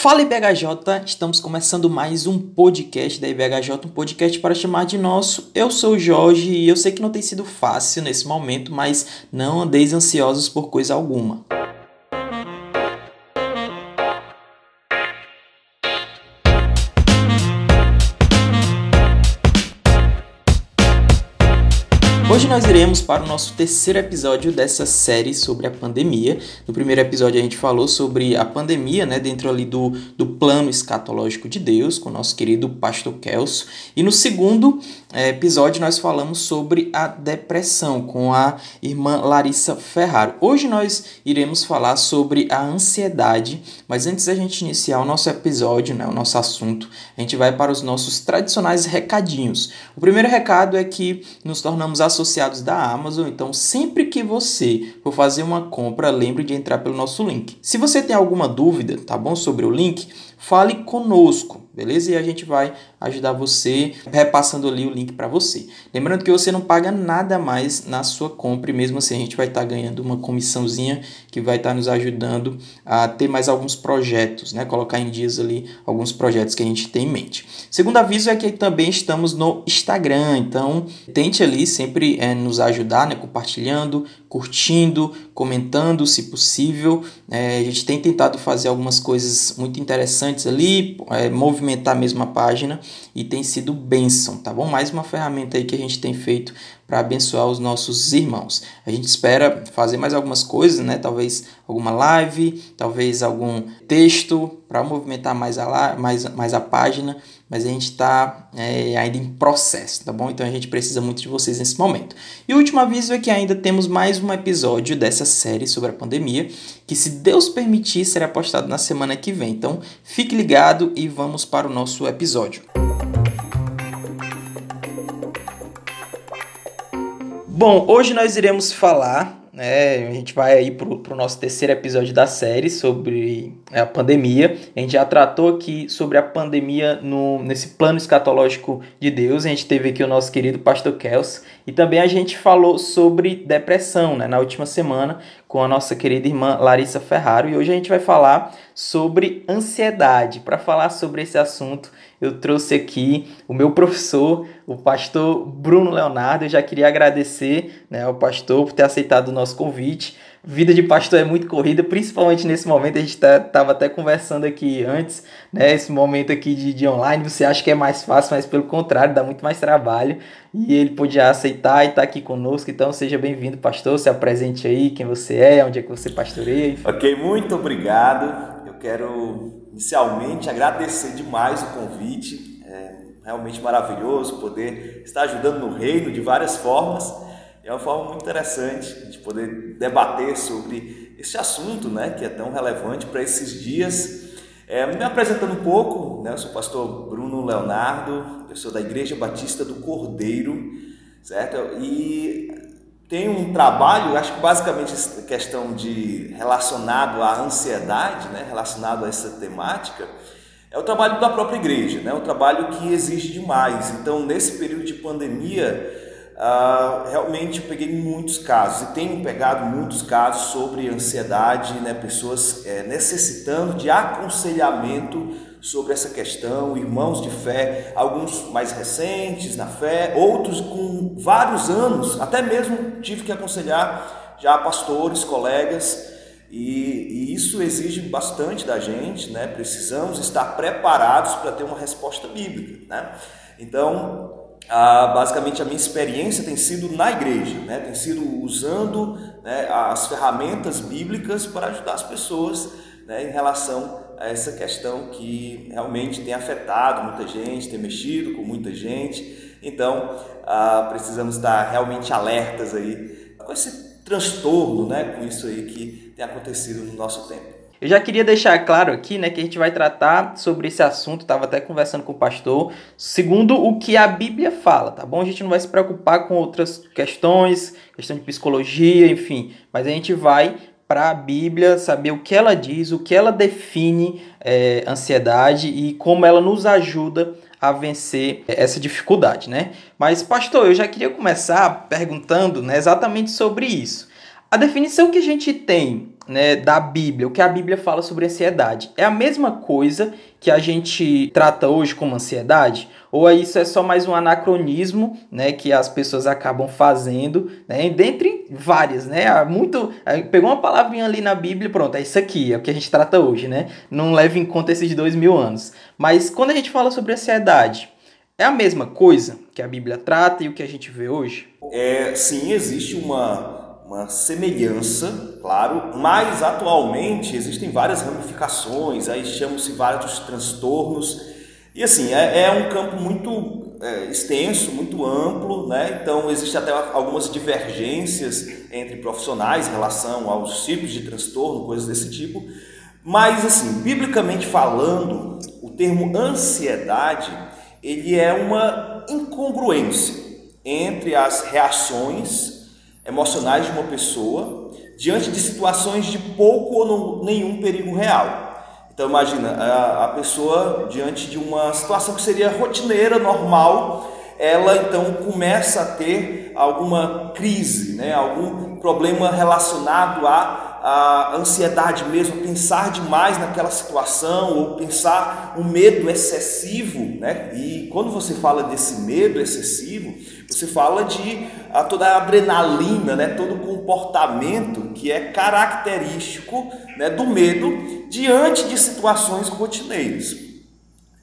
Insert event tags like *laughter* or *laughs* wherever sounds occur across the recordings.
Fala IBHJ, estamos começando mais um podcast da IBHJ, um podcast para chamar de nosso. Eu sou o Jorge e eu sei que não tem sido fácil nesse momento, mas não andeis ansiosos por coisa alguma. Hoje nós iremos para o nosso terceiro episódio dessa série sobre a pandemia. No primeiro episódio a gente falou sobre a pandemia, né, dentro ali do, do plano escatológico de Deus, com o nosso querido pastor Kelso. E no segundo episódio nós falamos sobre a depressão, com a irmã Larissa Ferraro. Hoje nós iremos falar sobre a ansiedade, mas antes da gente iniciar o nosso episódio, né, o nosso assunto, a gente vai para os nossos tradicionais recadinhos. O primeiro recado é que nos tornamos associados da Amazon, então sempre que você for fazer uma compra, lembre de entrar pelo nosso link. Se você tem alguma dúvida, tá bom, sobre o link, fale conosco, beleza? E a gente vai ajudar você repassando ali o link para você. Lembrando que você não paga nada mais na sua compra e mesmo assim a gente vai estar tá ganhando uma comissãozinha que vai estar tá nos ajudando a ter mais alguns projetos, né? Colocar em dias ali alguns projetos que a gente tem em mente. Segundo aviso é que também estamos no Instagram, então tente ali sempre é, nos ajudar, né? Compartilhando, curtindo, comentando, se possível. É, a gente tem tentado fazer algumas coisas muito interessantes ali, é, movimentar mesmo a página e tem sido bênção, tá bom? Mais uma ferramenta aí que a gente tem feito para abençoar os nossos irmãos. A gente espera fazer mais algumas coisas, né? Talvez alguma live, talvez algum texto para movimentar mais a, mais, mais a página mas a gente está é, ainda em processo, tá bom? Então a gente precisa muito de vocês nesse momento. E o último aviso é que ainda temos mais um episódio dessa série sobre a pandemia, que se Deus permitir será postado na semana que vem. Então fique ligado e vamos para o nosso episódio. Bom, hoje nós iremos falar né? A gente vai aí pro, nosso terceiro episódio da série sobre a pandemia. A gente já tratou aqui sobre a pandemia no, nesse plano escatológico de Deus. A gente teve aqui o nosso querido pastor Kels. E também a gente falou sobre depressão né? na última semana com a nossa querida irmã Larissa Ferraro. E hoje a gente vai falar sobre ansiedade. Para falar sobre esse assunto, eu trouxe aqui o meu professor, o pastor Bruno Leonardo. Eu já queria agradecer né, ao pastor por ter aceitado o nosso convite. Vida de pastor é muito corrida, principalmente nesse momento. A gente estava tá, até conversando aqui antes, né? Esse momento aqui de, de online. Você acha que é mais fácil, mas pelo contrário, dá muito mais trabalho. E ele podia aceitar e estar tá aqui conosco. Então, seja bem-vindo, pastor. Se apresente aí, quem você é, onde é que você pastoreia. Enfim. Ok, muito obrigado. Eu quero inicialmente agradecer demais o convite. É realmente maravilhoso poder estar ajudando no reino de várias formas. É uma forma muito interessante de poder debater sobre esse assunto, né, que é tão relevante para esses dias. É, me apresentando um pouco, né, eu sou o pastor Bruno Leonardo, eu sou da Igreja Batista do Cordeiro, certo? E tem um trabalho, acho que basicamente questão de relacionado à ansiedade, né, relacionado a essa temática, é o trabalho da própria igreja, né, o trabalho que exige demais. Então, nesse período de pandemia, Uh, realmente peguei muitos casos e tenho pegado muitos casos sobre ansiedade, né, pessoas é, necessitando de aconselhamento sobre essa questão, irmãos de fé, alguns mais recentes na fé, outros com vários anos, até mesmo tive que aconselhar já pastores, colegas, e, e isso exige bastante da gente, né? Precisamos estar preparados para ter uma resposta bíblica, né? Então, basicamente a minha experiência tem sido na igreja, né? tem sido usando né, as ferramentas bíblicas para ajudar as pessoas né, em relação essa questão que realmente tem afetado muita gente, tem mexido com muita gente. Então ah, precisamos estar realmente alertas aí com esse transtorno, né, com isso aí que tem acontecido no nosso tempo. Eu já queria deixar claro aqui, né, que a gente vai tratar sobre esse assunto, estava até conversando com o pastor, segundo o que a Bíblia fala, tá bom? A gente não vai se preocupar com outras questões, questão de psicologia, enfim, mas a gente vai para a Bíblia saber o que ela diz, o que ela define é, ansiedade e como ela nos ajuda a vencer essa dificuldade, né? Mas, pastor, eu já queria começar perguntando né, exatamente sobre isso. A definição que a gente tem né, da Bíblia, o que a Bíblia fala sobre ansiedade, é a mesma coisa que a gente trata hoje como ansiedade? Ou isso é só mais um anacronismo né, que as pessoas acabam fazendo, né, dentre várias, né? Muito, pegou uma palavrinha ali na Bíblia, pronto, é isso aqui, é o que a gente trata hoje, né? Não leva em conta esses dois mil anos. Mas quando a gente fala sobre ansiedade, é a mesma coisa que a Bíblia trata e o que a gente vê hoje? É, sim, existe uma, uma semelhança, claro, mas atualmente existem várias ramificações, aí chamam-se vários transtornos. E assim, é, é um campo muito é, extenso, muito amplo, né? então existem até algumas divergências entre profissionais em relação aos tipos de transtorno, coisas desse tipo. Mas assim, biblicamente falando, o termo ansiedade, ele é uma incongruência entre as reações emocionais de uma pessoa diante de situações de pouco ou nenhum perigo real. Então imagina, a, a pessoa diante de uma situação que seria rotineira, normal, ela então começa a ter alguma crise, né? algum problema relacionado à, à ansiedade mesmo, pensar demais naquela situação, ou pensar um medo excessivo. Né? E quando você fala desse medo excessivo, você fala de a, toda a adrenalina, né? todo o comportamento que é característico né? do medo diante de situações rotineiras.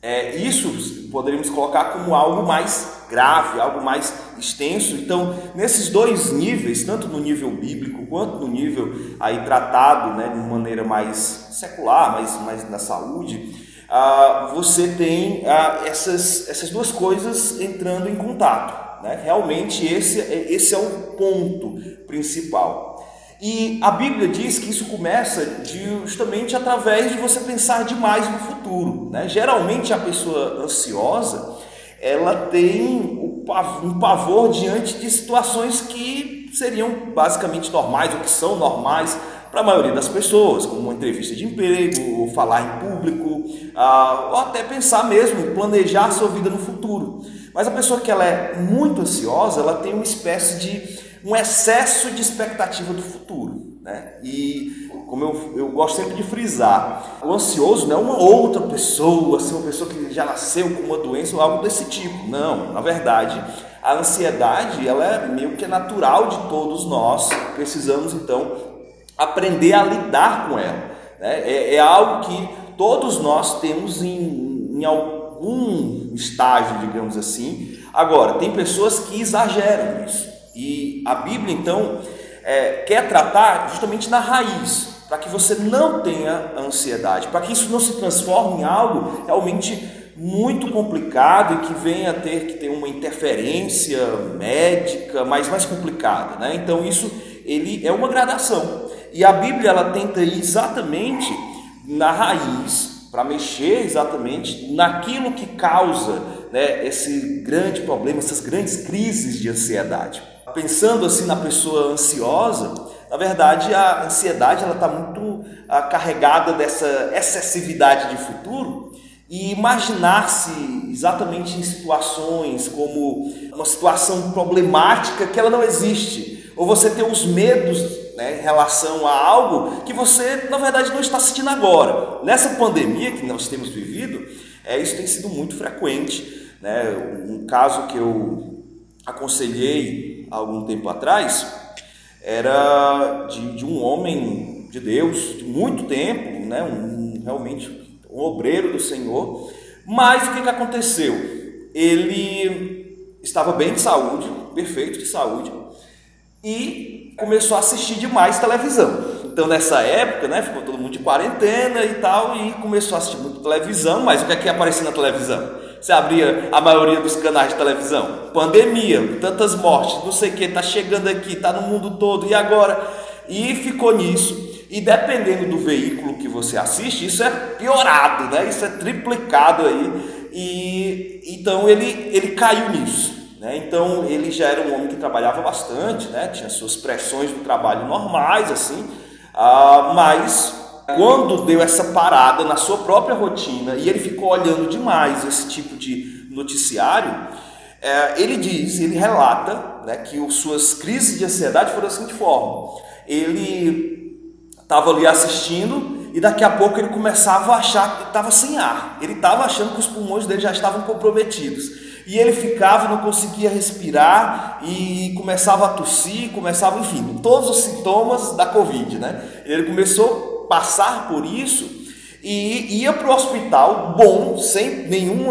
É, isso poderíamos colocar como algo mais grave, algo mais extenso. Então, nesses dois níveis, tanto no nível bíblico quanto no nível aí tratado né, de maneira mais secular, mais, mais na saúde, ah, você tem ah, essas, essas duas coisas entrando em contato. Né? Realmente esse, esse é o ponto principal. E a Bíblia diz que isso começa justamente através de você pensar demais no futuro. Né? Geralmente a pessoa ansiosa ela tem um pavor diante de situações que seriam basicamente normais ou que são normais para a maioria das pessoas, como uma entrevista de emprego, ou falar em público, ah, ou até pensar mesmo em planejar sua vida no futuro. Mas a pessoa que ela é muito ansiosa, ela tem uma espécie de um excesso de expectativa do futuro. Né? E como eu, eu gosto sempre de frisar, o ansioso não é uma outra pessoa, assim, uma pessoa que já nasceu com uma doença ou algo desse tipo. Não, na verdade, a ansiedade ela é meio que natural de todos nós. Precisamos então aprender a lidar com ela. Né? É, é algo que todos nós temos em, em algum estágio, digamos assim. Agora, tem pessoas que exageram nisso. E a Bíblia, então, é, quer tratar justamente na raiz, para que você não tenha ansiedade, para que isso não se transforme em algo realmente muito complicado e que venha a ter que ter uma interferência médica mais mais complicada, né? Então isso ele é uma gradação e a Bíblia ela tenta ir exatamente na raiz para mexer exatamente naquilo que causa né, esse grande problema, essas grandes crises de ansiedade. Pensando assim na pessoa ansiosa, na verdade a ansiedade ela está muito ah, carregada dessa excessividade de futuro. E imaginar-se exatamente em situações como uma situação problemática que ela não existe, ou você ter os medos né, em relação a algo que você na verdade não está sentindo agora. Nessa pandemia que nós temos vivido, é, isso tem sido muito frequente. Né? Um caso que eu aconselhei algum tempo atrás era de, de um homem de Deus de muito tempo, né? um, realmente um obreiro do Senhor. Mas o que, que aconteceu? Ele estava bem de saúde, perfeito de saúde, e começou a assistir demais televisão. Então, nessa época, né, ficou todo mundo de quarentena e tal, e começou a assistir muito televisão, mas o que é que aparecia na televisão? Você abria a maioria dos canais de televisão. Pandemia, tantas mortes, não sei o que, tá chegando aqui, tá no mundo todo, e agora? E ficou nisso. E dependendo do veículo que você assiste, isso é piorado, né? Isso é triplicado aí. E então ele, ele caiu nisso. Né? Então ele já era um homem que trabalhava bastante, né? tinha suas pressões do trabalho normais, assim, ah, mas quando deu essa parada na sua própria rotina e ele ficou olhando demais esse tipo de noticiário, é, ele diz, ele relata né, que as suas crises de ansiedade foram da seguinte forma: ele estava ali assistindo e daqui a pouco ele começava a achar que estava sem ar. Ele estava achando que os pulmões dele já estavam comprometidos. E ele ficava, não conseguia respirar e começava a tossir, começava, enfim, todos os sintomas da Covid, né? Ele começou a passar por isso e ia para o hospital bom, sem nenhum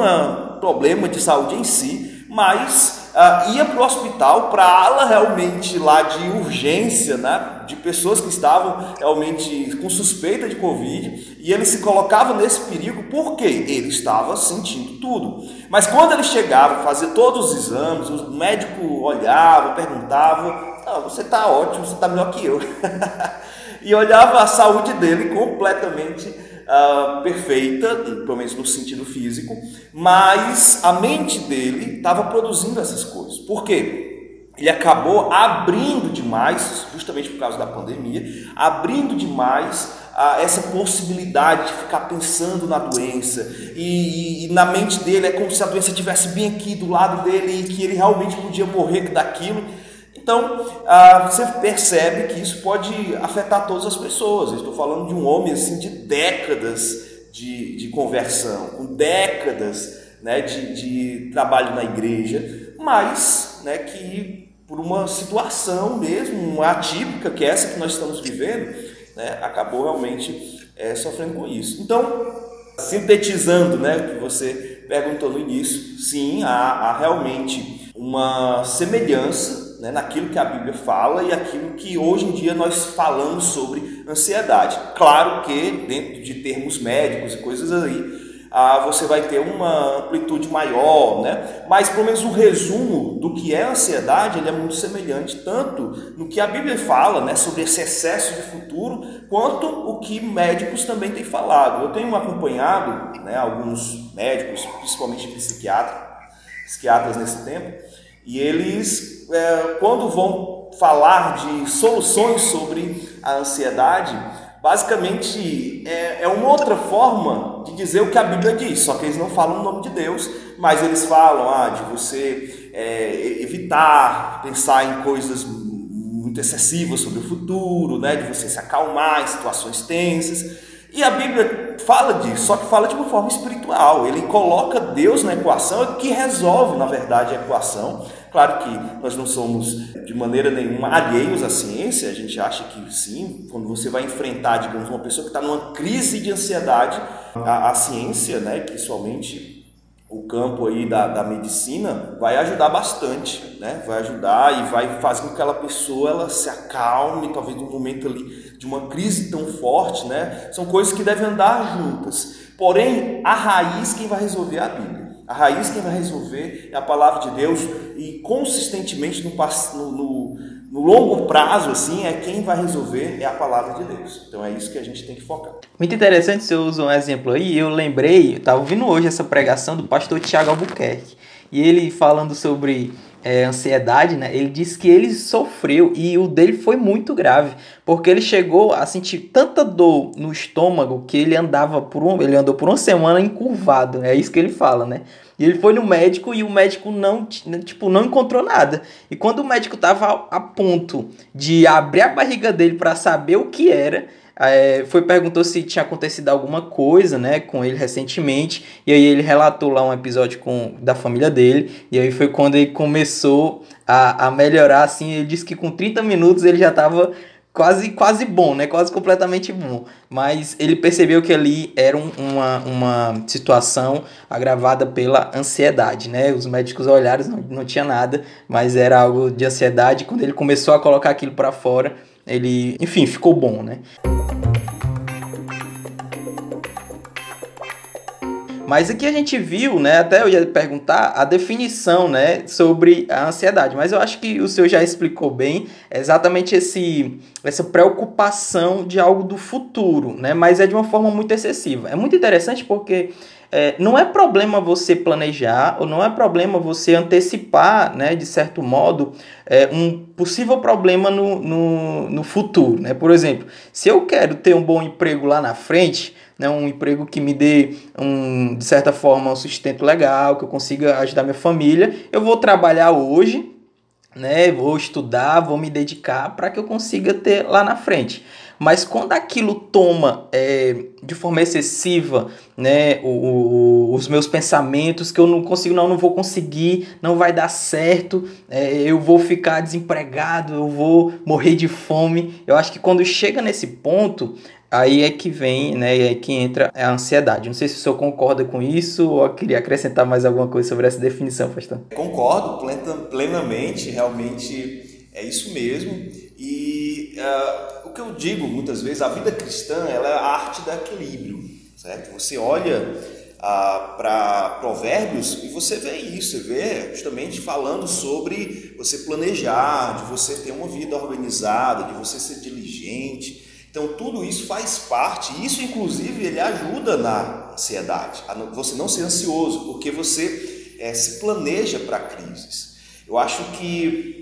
problema de saúde em si, mas uh, ia para o hospital, para ala realmente lá de urgência, né, de pessoas que estavam realmente com suspeita de Covid, e ele se colocava nesse perigo porque ele estava sentindo tudo. Mas quando ele chegava, fazia todos os exames, o médico olhava, perguntava: ah, Você está ótimo, você está melhor que eu. *laughs* e olhava a saúde dele completamente uh, perfeita, pelo menos no sentido físico, mas a mente dele estava produzindo essas coisas. Por quê? Ele acabou abrindo demais, justamente por causa da pandemia, abrindo demais a essa possibilidade de ficar pensando na doença e, e, e, na mente dele é como se a doença estivesse bem aqui do lado dele e que ele realmente podia morrer daquilo então, ah, você percebe que isso pode afetar todas as pessoas. Eu estou falando de um homem assim de décadas de, de conversão, com décadas né, de, de trabalho na igreja, mas né, que por uma situação mesmo atípica, que é essa que nós estamos vivendo, né, acabou realmente é, sofrendo com isso. Então, sintetizando né, o que você perguntou no início, sim, há, há realmente uma semelhança né, naquilo que a Bíblia fala e aquilo que hoje em dia nós falamos sobre ansiedade. Claro que, dentro de termos médicos e coisas aí, ah, você vai ter uma amplitude maior, né? mas pelo menos o resumo do que é ansiedade ele é muito semelhante, tanto no que a Bíblia fala né, sobre esse excesso de futuro, quanto o que médicos também têm falado. Eu tenho acompanhado né, alguns médicos, principalmente psiquiatras, psiquiatras nesse tempo, e eles, é, quando vão falar de soluções sobre a ansiedade, basicamente é, é, uma outra forma de dizer o que a Bíblia diz, só que eles não falam o nome de Deus, mas eles falam ah, de você é, evitar pensar em coisas muito excessivas sobre o futuro, né, de você se acalmar em situações tensas. E a Bíblia fala disso, só que fala de uma forma espiritual. Ele coloca Deus na equação, é que resolve, na verdade, a equação. Claro que nós não somos de maneira nenhuma alheios à ciência, a gente acha que sim, quando você vai enfrentar, digamos, uma pessoa que está numa crise de ansiedade, a, a ciência, né, principalmente o campo aí da, da medicina vai ajudar bastante, né? Vai ajudar e vai fazer com que aquela pessoa ela se acalme, talvez num momento ali de uma crise tão forte, né? São coisas que devem andar juntas. Porém, a raiz quem vai resolver é a Bíblia. A raiz quem vai resolver é a palavra de Deus e consistentemente no, no, no longo prazo, assim, é quem vai resolver é a palavra de Deus. Então é isso que a gente tem que focar. Muito interessante, você usou um exemplo aí. Eu lembrei, eu estava ouvindo hoje essa pregação do pastor Tiago Albuquerque. E ele falando sobre é, ansiedade, né? Ele disse que ele sofreu e o dele foi muito grave, porque ele chegou a sentir tanta dor no estômago que ele andava por um, ele andou por uma semana encurvado. Né? É isso que ele fala, né? E ele foi no médico e o médico não, tipo, não encontrou nada. E quando o médico estava a ponto de abrir a barriga dele para saber o que era, é, foi perguntou se tinha acontecido alguma coisa, né, com ele recentemente. E aí ele relatou lá um episódio com da família dele. E aí foi quando ele começou a, a melhorar, assim. Ele disse que com 30 minutos ele já estava quase, quase bom, né? Quase completamente bom. Mas ele percebeu que ali era um, uma, uma situação agravada pela ansiedade, né? Os médicos olharam, não, não tinha nada, mas era algo de ansiedade. Quando ele começou a colocar aquilo para fora, ele, enfim, ficou bom, né? Mas aqui a gente viu, né, até eu ia perguntar a definição, né, sobre a ansiedade, mas eu acho que o senhor já explicou bem exatamente esse essa preocupação de algo do futuro, né, mas é de uma forma muito excessiva. É muito interessante porque é, não é problema você planejar ou não é problema você antecipar, né, de certo modo, é, um possível problema no, no, no futuro. Né? Por exemplo, se eu quero ter um bom emprego lá na frente, né, um emprego que me dê, um, de certa forma, um sustento legal, que eu consiga ajudar minha família, eu vou trabalhar hoje né? Vou estudar, vou me dedicar para que eu consiga ter lá na frente. Mas quando aquilo toma é, de forma excessiva né, o, o, os meus pensamentos, que eu não consigo, não, não vou conseguir, não vai dar certo, é, eu vou ficar desempregado, eu vou morrer de fome. Eu acho que quando chega nesse ponto, aí é que vem, né, é que entra a ansiedade. Não sei se o senhor concorda com isso ou queria acrescentar mais alguma coisa sobre essa definição, pastor. Concordo plenamente, realmente é isso mesmo. E uh, o que eu digo muitas vezes, a vida cristã ela é a arte do equilíbrio, certo? Você olha ah, para Provérbios e você vê isso, você vê justamente falando sobre você planejar, de você ter uma vida organizada, de você ser diligente. Então tudo isso faz parte, isso inclusive ele ajuda na ansiedade, a você não ser ansioso, porque você é, se planeja para crises. Eu acho que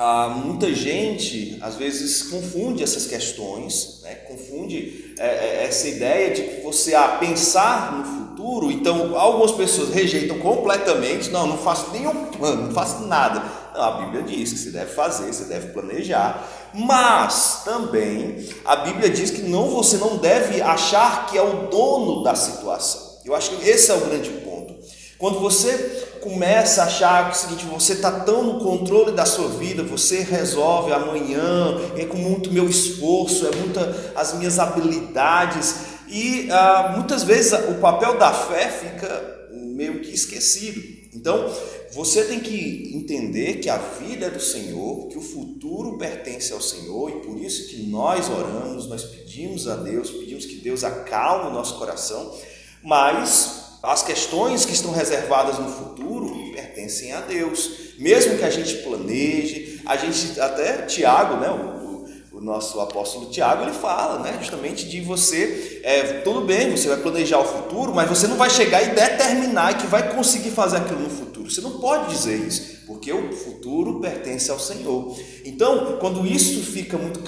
ah, muita gente às vezes confunde essas questões, né? confunde é, é, essa ideia de que você a ah, pensar no futuro, então algumas pessoas rejeitam completamente, não, não faço nenhum plano, não faço nada. Não, a Bíblia diz que você deve fazer, você deve planejar, mas também a Bíblia diz que não você não deve achar que é o dono da situação. Eu acho que esse é o grande ponto. Quando você começa a achar que é o seguinte, você está tão no controle da sua vida, você resolve amanhã, é com muito meu esforço, é muita as minhas habilidades e ah, muitas vezes o papel da fé fica meio que esquecido. Então você tem que entender que a vida é do Senhor, que o futuro pertence ao Senhor e por isso que nós oramos, nós pedimos a Deus, pedimos que Deus acalme o nosso coração, mas as questões que estão reservadas no futuro pertencem a Deus. Mesmo que a gente planeje, a gente até Tiago, né, o, o nosso apóstolo Tiago, ele fala, né, justamente de você, é, tudo bem, você vai planejar o futuro, mas você não vai chegar e determinar que vai conseguir fazer aquilo no futuro. Você não pode dizer isso, porque o futuro pertence ao Senhor. Então, quando isso fica muito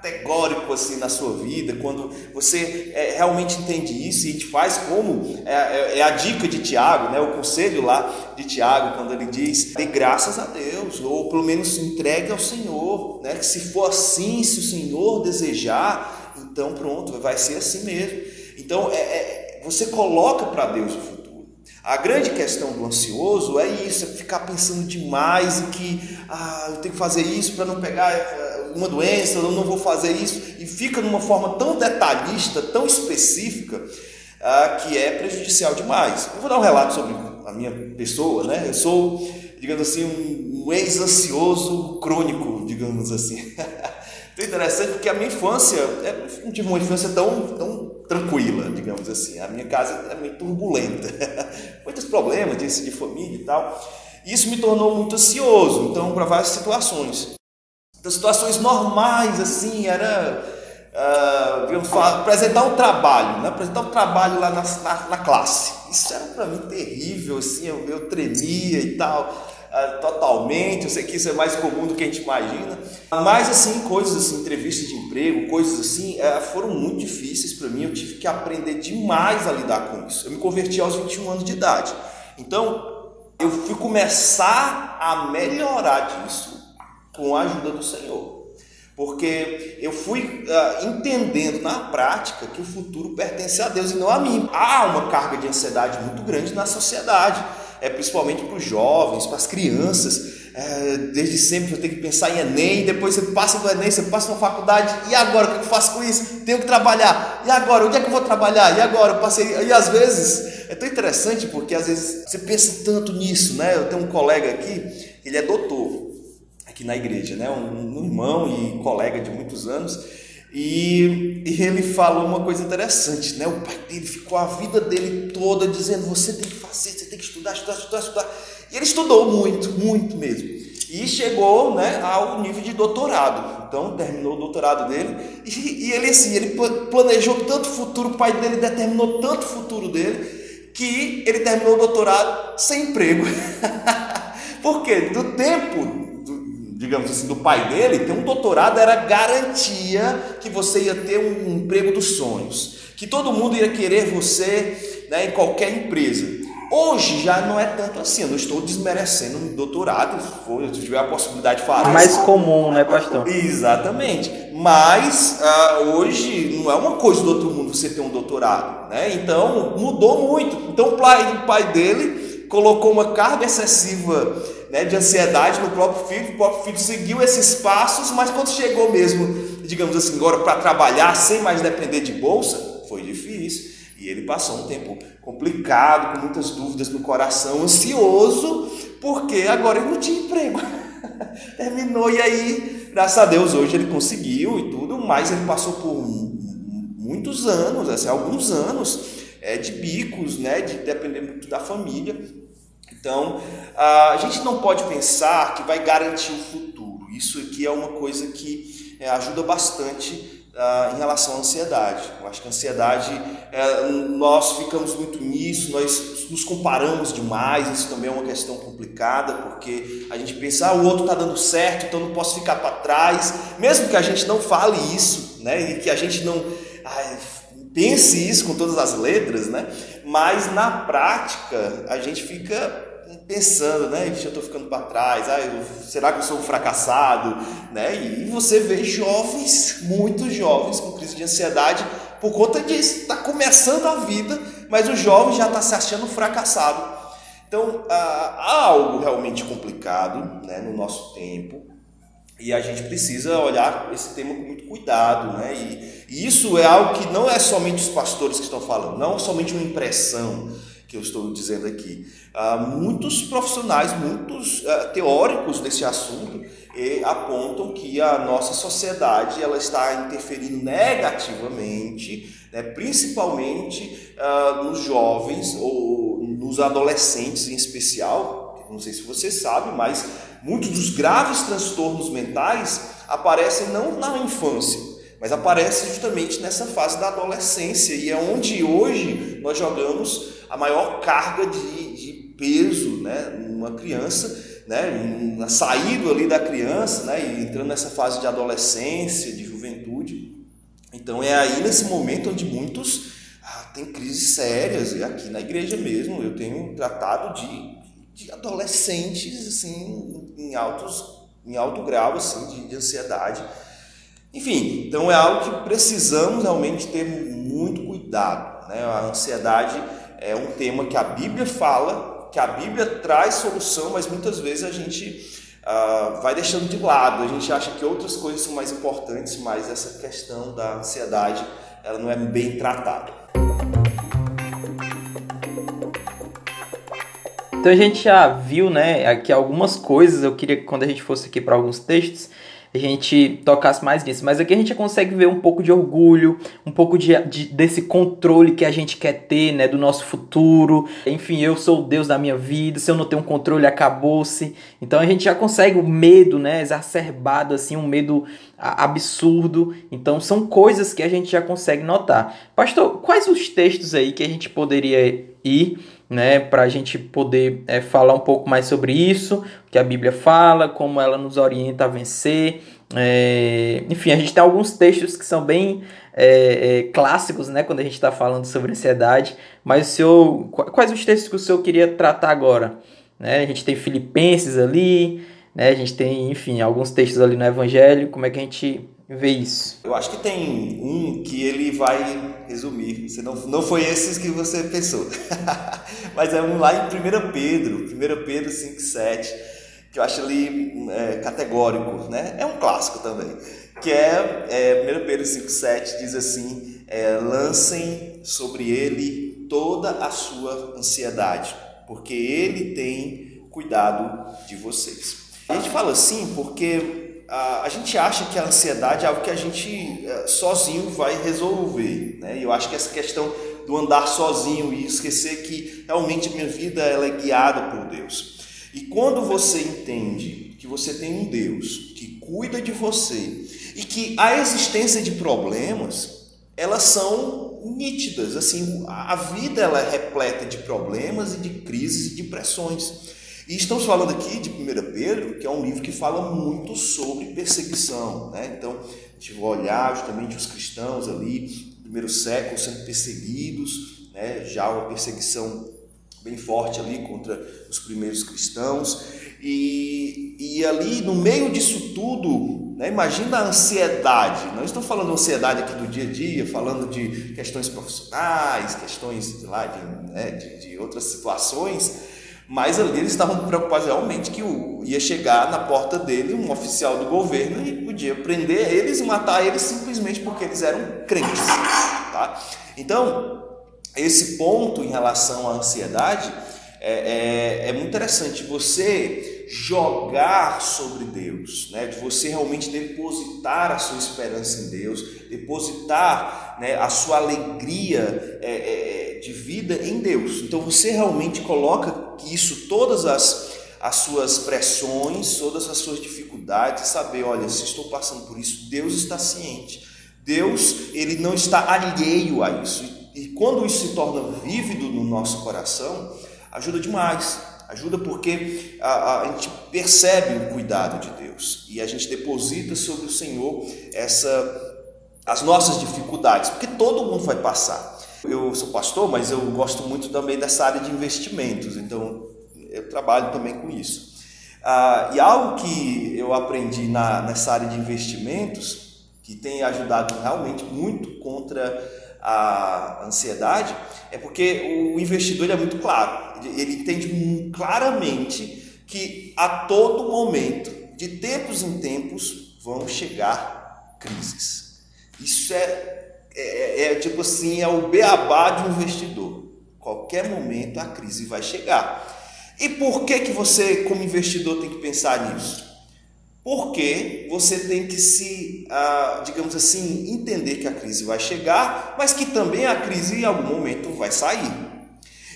categórico assim na sua vida, quando você é, realmente entende isso e te faz como é, é, é, a dica de Tiago, né, o conselho lá de Tiago, quando ele diz: dê graças a Deus, ou pelo menos entregue ao Senhor, né, que se for assim, se o Senhor desejar, então pronto, vai ser assim mesmo. Então é, é você coloca para Deus o futuro. A grande questão do ansioso é isso, é ficar pensando demais e que ah, eu tenho que fazer isso para não pegar uma doença, eu não vou fazer isso, e fica numa forma tão detalhista, tão específica, ah, que é prejudicial demais. Eu vou dar um relato sobre a minha pessoa, né? Eu sou, digamos assim, um, ex-ansioso crônico, digamos assim. *laughs* então interessante porque a minha infância, eu não tive uma infância tão, tão tranquila, digamos assim. A minha casa é meio turbulenta, *laughs* muitos problemas de, família e tal. Isso me tornou muito ansioso, então, para várias situações das situações normais, assim, era uh, apresentar um trabalho, né? apresentar um trabalho lá na, na, na classe. Isso era para mim terrível, assim, eu, eu tremia e tal, uh, totalmente. Eu sei que isso é mais comum do que a gente imagina, mas assim, coisas assim, entrevistas de emprego, coisas assim, uh, foram muito difíceis para mim. Eu tive que aprender demais a lidar com isso. Eu me converti aos 21 anos de idade, então eu fui começar a melhorar disso com a ajuda do Senhor. Porque eu fui uh, entendendo na prática que o futuro pertence a Deus e não a mim. Há uma carga de ansiedade muito grande na sociedade, é principalmente para os jovens, para as crianças. É, desde sempre eu tenho que pensar em Enem, depois você passa do Enem, você passa na faculdade, e agora o que eu faço com isso? Tenho que trabalhar, e agora? Onde é que eu vou trabalhar? E agora? Eu passei, e às vezes é tão interessante porque às vezes você pensa tanto nisso, né? Eu tenho um colega aqui, ele é doutor, aqui na igreja, né? Um, um irmão e colega de muitos anos. E, e, ele falou uma coisa interessante, né? O pai dele ficou a vida dele toda dizendo: você tem que fazer, você tem que estudar, estudar, estudar, estudar. E ele estudou muito, muito mesmo. E chegou né, ao nível de doutorado. Então terminou o doutorado dele. E, e ele assim, ele planejou tanto futuro, o pai dele determinou tanto futuro dele, que ele terminou o doutorado sem emprego. *laughs* Por quê? Do tempo digamos assim, do pai dele, ter um doutorado era garantia que você ia ter um emprego dos sonhos, que todo mundo ia querer você né, em qualquer empresa. Hoje já não é tanto assim, eu não estou desmerecendo um doutorado, se tiver a possibilidade de falar. É mais comum, né, pastor? Exatamente. Mas uh, hoje não é uma coisa do outro mundo você ter um doutorado, né? Então mudou muito. Então o pai, o pai dele colocou uma carga excessiva né, de ansiedade no próprio filho, o próprio filho seguiu esses passos, mas quando chegou mesmo, digamos assim, agora para trabalhar sem mais depender de bolsa, foi difícil. E ele passou um tempo complicado, com muitas dúvidas no coração, ansioso, porque agora ele não tinha emprego. *laughs* Terminou, e aí, graças a Deus, hoje ele conseguiu e tudo, mas ele passou por muitos anos, assim, alguns anos é, de bicos, né, de depender muito da família. Então, a gente não pode pensar que vai garantir o futuro. Isso aqui é uma coisa que é, ajuda bastante em relação à ansiedade. Eu acho que a ansiedade, é, nós ficamos muito nisso, nós nos comparamos demais, isso também é uma questão complicada, porque a gente pensa, ah, o outro está dando certo, então não posso ficar para trás, mesmo que a gente não fale isso, né, e que a gente não pense isso com todas as letras, né, mas na prática a gente fica pensando, né? eu estou ficando para trás, ah, eu, será que eu sou um fracassado? Né? E você vê jovens, muitos jovens com crise de ansiedade por conta disso. Está começando a vida, mas o jovem já está se achando fracassado. Então, há algo realmente complicado né, no nosso tempo e a gente precisa olhar esse tema com muito cuidado. Né? E, e isso é algo que não é somente os pastores que estão falando, não é somente uma impressão que eu estou dizendo aqui. Há muitos profissionais, muitos uh, teóricos desse assunto apontam que a nossa sociedade ela está interferindo negativamente, né, principalmente uh, nos jovens ou nos adolescentes em especial. Não sei se você sabe, mas muitos dos graves transtornos mentais aparecem não na infância, mas aparecem justamente nessa fase da adolescência. E é onde hoje nós jogamos a maior carga de, de peso né, numa criança, né, na saída ali da criança, né, e entrando nessa fase de adolescência, de juventude. Então é aí nesse momento onde muitos ah, têm crises sérias, e aqui na igreja mesmo eu tenho tratado de, de adolescentes assim, em, altos, em alto grau assim, de, de ansiedade. Enfim, então é algo que precisamos realmente ter muito cuidado. Né? A ansiedade é um tema que a Bíblia fala, que a Bíblia traz solução, mas muitas vezes a gente uh, vai deixando de lado, a gente acha que outras coisas são mais importantes, mas essa questão da ansiedade ela não é bem tratada. Então a gente já viu, né, aqui algumas coisas. Eu queria que quando a gente fosse aqui para alguns textos, a gente tocasse mais nisso. Mas aqui a gente consegue ver um pouco de orgulho, um pouco de, de, desse controle que a gente quer ter, né, do nosso futuro. Enfim, eu sou o Deus da minha vida, se eu não tenho controle, acabou-se. Então a gente já consegue o medo, né, exacerbado, assim, um medo absurdo. Então são coisas que a gente já consegue notar. Pastor, quais os textos aí que a gente poderia ir né, para a gente poder é, falar um pouco mais sobre isso, que a Bíblia fala, como ela nos orienta a vencer. É, enfim, a gente tem alguns textos que são bem é, é clássicos, né, quando a gente está falando sobre ansiedade. Mas o senhor, quais os textos que o senhor queria tratar agora? Né, a gente tem Filipenses ali, né, a gente tem, enfim, alguns textos ali no Evangelho. Como é que a gente ver isso? Eu acho que tem um que ele vai resumir. Você não, não foi esses que você pensou. *laughs* Mas é um lá em 1 Pedro, 1 Pedro 5,7, que eu acho ali é, categórico, né? É um clássico também. Que é, é 1 Pedro 5,7 diz assim: é, lancem sobre ele toda a sua ansiedade, porque ele tem cuidado de vocês. A gente fala assim porque a, gente acha que a ansiedade é algo que a gente eh, sozinho vai resolver. Né? E eu acho que essa questão do andar sozinho e esquecer que realmente a minha vida ela é guiada por Deus. E quando você entende que você tem um Deus que cuida de você e que a existência de problemas, elas são nítidas, assim, a vida ela é repleta de problemas e de crises e de pressões. E estamos falando aqui de 1 Pedro, que é um livro que fala muito sobre perseguição. Né? Então, a gente vai olhar justamente os cristãos ali, primeiro século, sendo perseguidos, né? já uma perseguição bem forte ali contra os primeiros cristãos. E, e ali no meio disso tudo, né, imagina a ansiedade. Não estou falando ansiedade aqui do dia a dia, falando de questões profissionais, questões lá, de, né, de, de outras situações, mas ali eles estavam preocupados realmente que ia chegar na porta dele um oficial do governo e podia prender eles e matar eles simplesmente porque eles eram crentes. Tá? Então, esse ponto em relação à ansiedade é, é, é, muito interessante você jogar sobre Deus, né? de você realmente depositar a sua esperança em Deus, depositar né, a sua alegria é, é, de vida em Deus. Então você realmente coloca isso, todas as, as suas pressões, todas as suas dificuldades, saber, olha, se estou passando por isso, Deus está ciente. Deus, ele não está alheio a isso. E quando isso se torna vívido no nosso coração, ajuda demais. Ajuda porque a, a, a, gente percebe o cuidado de Deus e a gente deposita sobre o Senhor essa, as nossas dificuldades, porque todo mundo vai passar. Eu sou pastor, mas eu gosto muito também dessa área de investimentos, então eu trabalho também com isso. Ah, e algo que eu aprendi na, nessa área de investimentos, que tem ajudado realmente muito contra a ansiedade é porque o investidor é muito claro, ele entende claramente que a todo momento, de tempos em tempos, vão chegar crises. Isso é, é, é tipo assim, é o beabá de um investidor. Qualquer momento a crise vai chegar. E por que que você, como investidor, tem que pensar nisso? Porque você tem que se, ah, digamos assim, entender que a crise vai chegar, mas que também a crise em algum momento vai sair.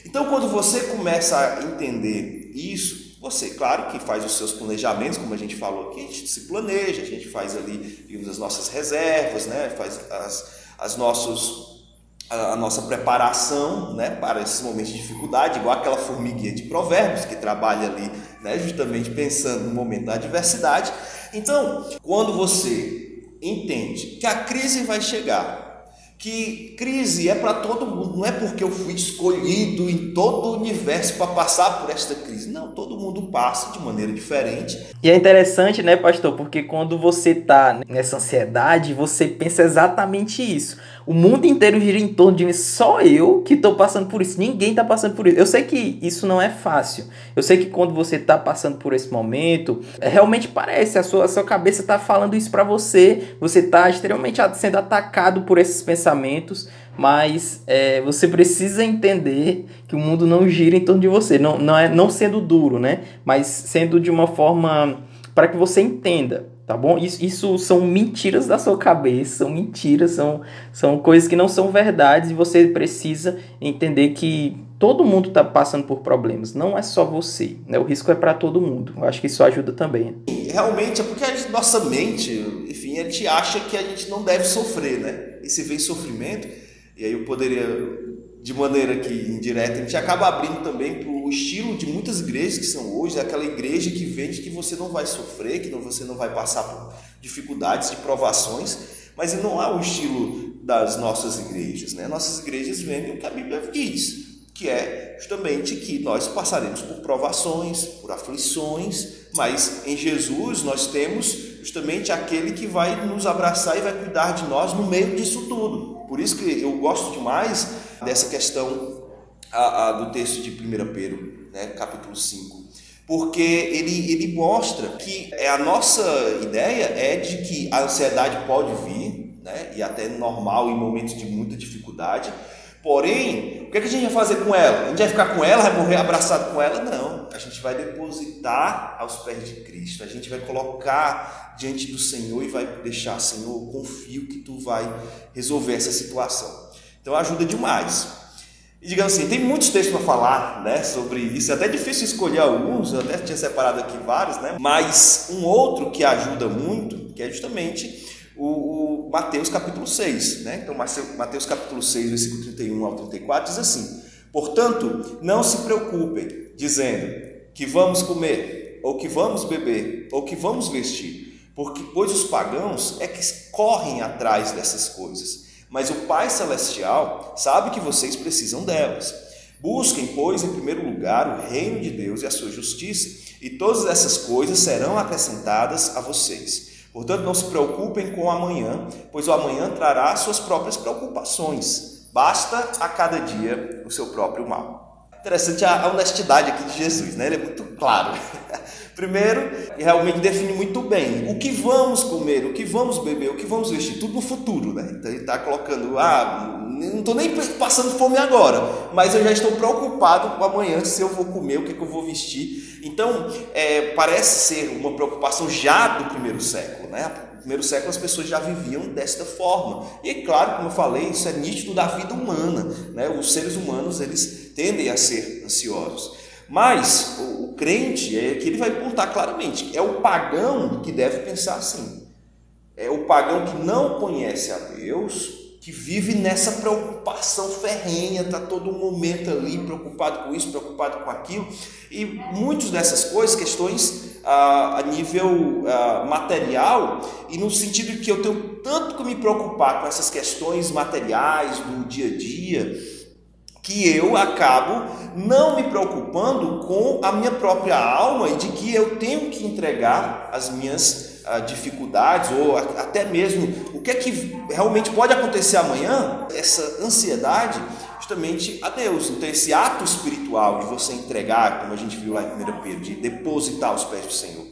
Então, quando você começa a entender isso, você, claro que faz os seus planejamentos, como a gente falou aqui, a gente se planeja, a gente faz ali, digamos, as nossas reservas, né? faz as, as nossos a nossa preparação né, para esses momentos de dificuldade, igual aquela formiguinha de provérbios que trabalha ali né, justamente pensando no momento da adversidade. Então, quando você entende que a crise vai chegar, que crise é para todo mundo, não é porque eu fui escolhido em todo o universo para passar por esta crise. Não, todo mundo passa de maneira diferente. E é interessante, né, pastor? Porque quando você está nessa ansiedade, você pensa exatamente isso. O mundo inteiro gira em torno de mim, só eu que estou passando por isso. Ninguém está passando por isso. Eu sei que isso não é fácil. Eu sei que quando você está passando por esse momento, realmente parece, a sua, a sua cabeça está falando isso para você. Você está extremamente sendo atacado por esses pensamentos, mas é, você precisa entender que o mundo não gira em torno de você. Não, não, é, não sendo duro, né? Mas sendo de uma forma para que você entenda tá bom? Isso, isso são mentiras da sua cabeça, são mentiras, são, são coisas que não são verdades e você precisa entender que todo mundo está passando por problemas, não é só você, né? O risco é para todo mundo. Eu acho que isso ajuda também. Realmente é porque a gente, nossa mente, enfim, a gente acha que a gente não deve sofrer, né? E se vem sofrimento, e aí eu poderia de maneira que indireta, a gente acaba abrindo também para o estilo de muitas igrejas que são hoje, aquela igreja que vende que você não vai sofrer, que você não vai passar por dificuldades, de provações, mas não é o estilo das nossas igrejas. Né? Nossas igrejas vendem o que a Bíblia diz, que é justamente que nós passaremos por provações, por aflições, mas em Jesus nós temos justamente aquele que vai nos abraçar e vai cuidar de nós no meio disso tudo. Por isso que eu gosto demais dessa questão a, a, do texto de 1 Pedro, né, capítulo 5. Porque ele, ele mostra que é a nossa ideia é de que a ansiedade pode vir, né, e até normal em momentos de muita dificuldade, Porém, o que, é que a gente vai fazer com ela? A gente vai ficar com ela, vai morrer abraçado com ela? Não. A gente vai depositar aos pés de Cristo. A gente vai colocar diante do Senhor e vai deixar, Senhor, confio que tu vai resolver essa situação. Então ajuda demais. E digamos assim, tem muitos textos para falar né, sobre isso, é até difícil escolher alguns, eu até tinha separado aqui vários, né? mas um outro que ajuda muito, que é justamente o, o Mateus capítulo 6. Né? Então, Mateus capítulo 6, versículo 31 ao 34, diz assim: Portanto, não se preocupem, dizendo que vamos comer, ou que vamos beber, ou que vamos vestir, porque pois os pagãos é que correm atrás dessas coisas mas o Pai Celestial sabe que vocês precisam delas. Busquem, pois, em primeiro lugar o reino de Deus e a sua justiça, e todas essas coisas serão acrescentadas a vocês. Portanto, não se preocupem com o amanhã, pois o amanhã trará suas próprias preocupações. Basta a cada dia o seu próprio mal. Interessante a honestidade aqui de Jesus, né? Ele é muito claro. *laughs* Primeiro, realmente define muito bem o que vamos comer, o que vamos beber, o que vamos vestir, tudo no futuro, né? Então ele está colocando, ah, não estou nem passando fome agora, mas eu já estou preocupado com amanhã se eu vou comer, o que, é que eu vou vestir. Então, é, parece ser uma preocupação já do primeiro século, né? No primeiro século as pessoas já viviam desta forma. E é claro, como eu falei, isso é nítido da vida humana, né? Os seres humanos, eles tendem a ser ansiosos. Mas o, o crente é que ele vai apontar claramente, é o pagão que deve pensar assim. É o pagão que não conhece a Deus, que vive nessa preocupação ferrenha, está todo momento ali preocupado com isso, preocupado com aquilo, e muitas dessas coisas, questões ah, a nível ah, material, e no sentido de que eu tenho tanto que me preocupar com essas questões materiais do dia a dia, que eu acabo não me preocupando com a minha própria alma e de que eu tenho que entregar as minhas uh, dificuldades ou até mesmo o que é que realmente pode acontecer amanhã, essa ansiedade justamente a Deus. Então esse ato espiritual de você entregar, como a gente viu lá em 1 Pedro, de depositar aos pés do Senhor.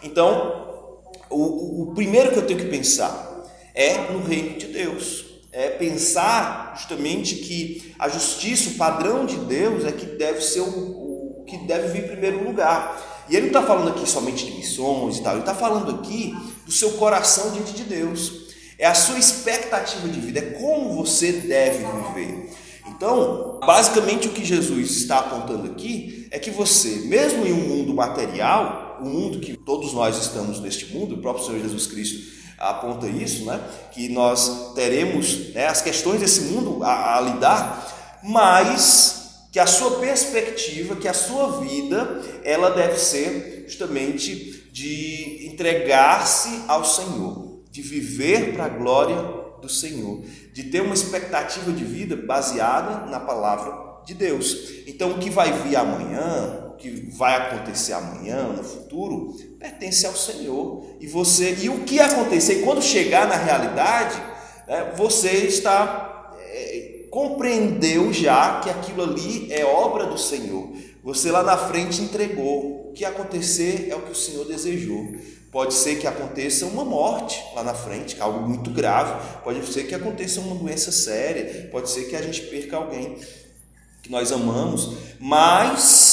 Então, o, o primeiro que eu tenho que pensar é no reino de Deus é pensar justamente que a justiça, o padrão de Deus é que deve ser o, o que deve vir em primeiro lugar. E ele não está falando aqui somente de missões e tal, ele está falando aqui do seu coração diante de Deus. É a sua expectativa de vida, é como você deve viver. Então, basicamente o que Jesus está apontando aqui é que você, mesmo em um mundo material, o um mundo que todos nós estamos neste mundo, o próprio Senhor Jesus Cristo aponta isso, né? que nós teremos né, as questões desse mundo a, a lidar, mas que a sua perspectiva, que a sua vida, ela deve ser justamente de entregar-se ao Senhor, de viver para a glória do Senhor, de ter uma expectativa de vida baseada na palavra de Deus. Então, o que vai vir amanhã, que vai acontecer amanhã, no futuro, pertence ao Senhor. E você, e o que acontecer quando chegar na realidade, né, você está é, compreendeu já que aquilo ali é obra do Senhor. Você lá na frente entregou. O que acontecer é o que o Senhor desejou. Pode ser que aconteça uma morte lá na frente, é algo muito grave. Pode ser que aconteça uma doença séria. Pode ser que a gente perca alguém que nós amamos. Mas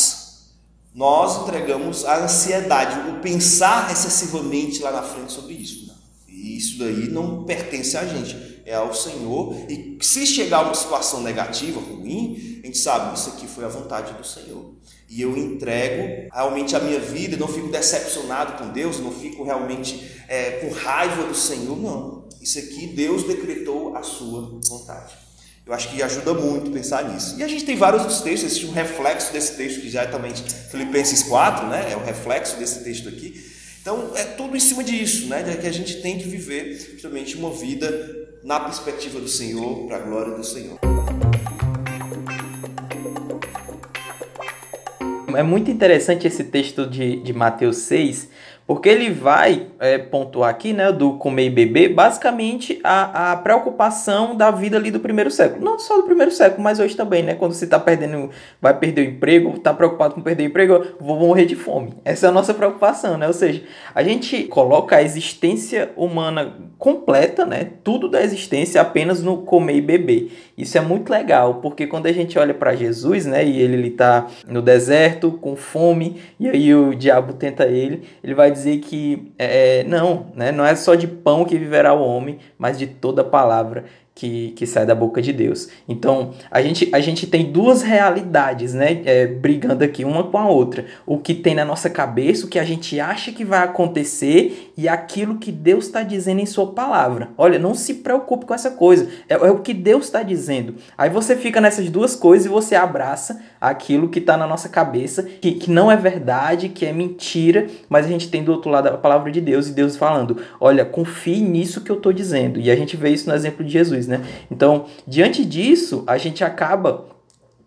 nós entregamos a ansiedade, o pensar excessivamente lá na frente sobre isso. Né? E isso daí não pertence a gente, é ao Senhor. E se chegar uma situação negativa, ruim, a gente sabe, isso aqui foi a vontade do Senhor. E eu entrego realmente a minha vida, não fico decepcionado com Deus, não fico realmente é, com raiva do Senhor, não. Isso aqui Deus decretou a sua vontade. Eu acho que ajuda muito pensar nisso. E a gente tem vários outros textos, existe um reflexo desse texto, que já é também Filipenses 4, né? é o reflexo desse texto aqui. Então, é tudo em cima disso, né? De que a gente tem que viver justamente uma vida na perspectiva do Senhor, para a glória do Senhor. É muito interessante esse texto de, de Mateus 6, porque ele vai é, pontuar aqui, né, do comer e beber, basicamente a, a preocupação da vida ali do primeiro século. Não só do primeiro século, mas hoje também, né? Quando você está perdendo, vai perder o emprego, está preocupado com perder o emprego, vou morrer de fome. Essa é a nossa preocupação, né? Ou seja, a gente coloca a existência humana completa, né? Tudo da existência apenas no comer e beber. Isso é muito legal, porque quando a gente olha para Jesus, né, e ele está no deserto com fome, e aí o diabo tenta ele, ele vai dizer que é, não, né, não é só de pão que viverá o homem, mas de toda palavra que, que sai da boca de Deus. Então, a gente, a gente tem duas realidades, né? É, brigando aqui uma com a outra. O que tem na nossa cabeça, o que a gente acha que vai acontecer e aquilo que Deus está dizendo em Sua palavra. Olha, não se preocupe com essa coisa. É, é o que Deus está dizendo. Aí você fica nessas duas coisas e você abraça aquilo que está na nossa cabeça, que, que não é verdade, que é mentira, mas a gente tem do outro lado a palavra de Deus e Deus falando: olha, confie nisso que eu estou dizendo. E a gente vê isso no exemplo de Jesus né? Então, diante disso, a gente acaba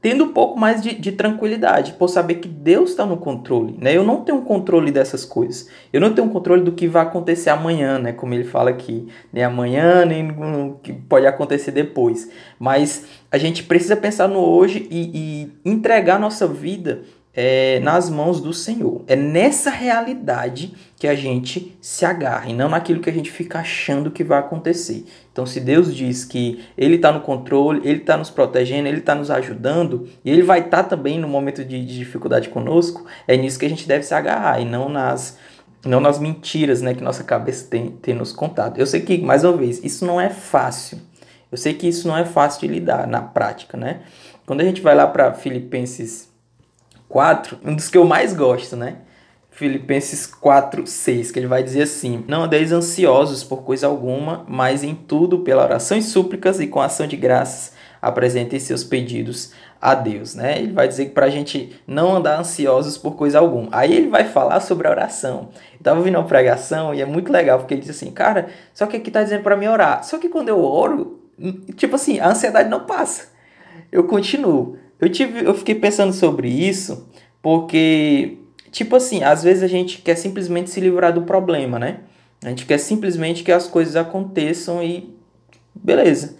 tendo um pouco mais de, de tranquilidade, por saber que Deus está no controle, né? Eu não tenho controle dessas coisas. Eu não tenho controle do que vai acontecer amanhã, né? Como ele fala aqui, nem amanhã, nem o que pode acontecer depois. Mas a gente precisa pensar no hoje e, e entregar nossa vida é, nas mãos do Senhor. É nessa realidade que a gente se agarra e não naquilo que a gente fica achando que vai acontecer. Então, se Deus diz que Ele está no controle, Ele está nos protegendo, Ele está nos ajudando e Ele vai estar tá também no momento de, de dificuldade conosco, é nisso que a gente deve se agarrar e não nas não nas mentiras né, que nossa cabeça tem, tem nos contado. Eu sei que, mais uma vez, isso não é fácil. Eu sei que isso não é fácil de lidar na prática, né? Quando a gente vai lá para Filipenses 4, um dos que eu mais gosto, né? Filipenses 4, 6, que ele vai dizer assim: Não andeis ansiosos por coisa alguma, mas em tudo, pela oração e súplicas e com ação de graças, apresentem seus pedidos a Deus, né? Ele vai dizer que para a gente não andar ansiosos por coisa alguma. Aí ele vai falar sobre a oração. Eu tava ouvindo uma pregação e é muito legal, porque ele diz assim, cara, só que aqui tá dizendo para mim orar. Só que quando eu oro, tipo assim, a ansiedade não passa. Eu continuo. Eu, tive, eu fiquei pensando sobre isso porque, tipo assim, às vezes a gente quer simplesmente se livrar do problema, né? A gente quer simplesmente que as coisas aconteçam e beleza.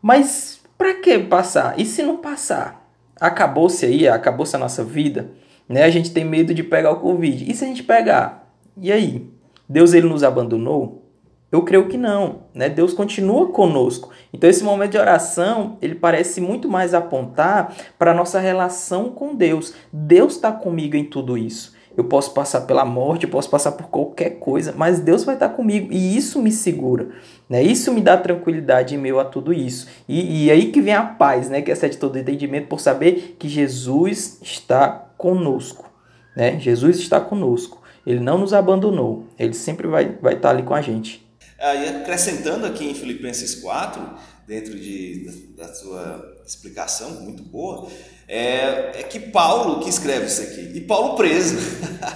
Mas para que passar? E se não passar? Acabou-se aí, acabou-se a nossa vida, né? A gente tem medo de pegar o Covid. E se a gente pegar? E aí? Deus ele nos abandonou? Eu creio que não, né? Deus continua conosco. Então esse momento de oração, ele parece muito mais apontar para a nossa relação com Deus. Deus está comigo em tudo isso. Eu posso passar pela morte, eu posso passar por qualquer coisa, mas Deus vai estar comigo e isso me segura, né? Isso me dá tranquilidade em meio a tudo isso. E, e aí que vem a paz, né? Que é de todo entendimento por saber que Jesus está conosco, né? Jesus está conosco. Ele não nos abandonou. Ele sempre vai, vai estar ali com a gente. Aí, acrescentando aqui em Filipenses 4, dentro de, da, da sua explicação, muito boa, é, é que Paulo que escreve isso aqui, e Paulo preso.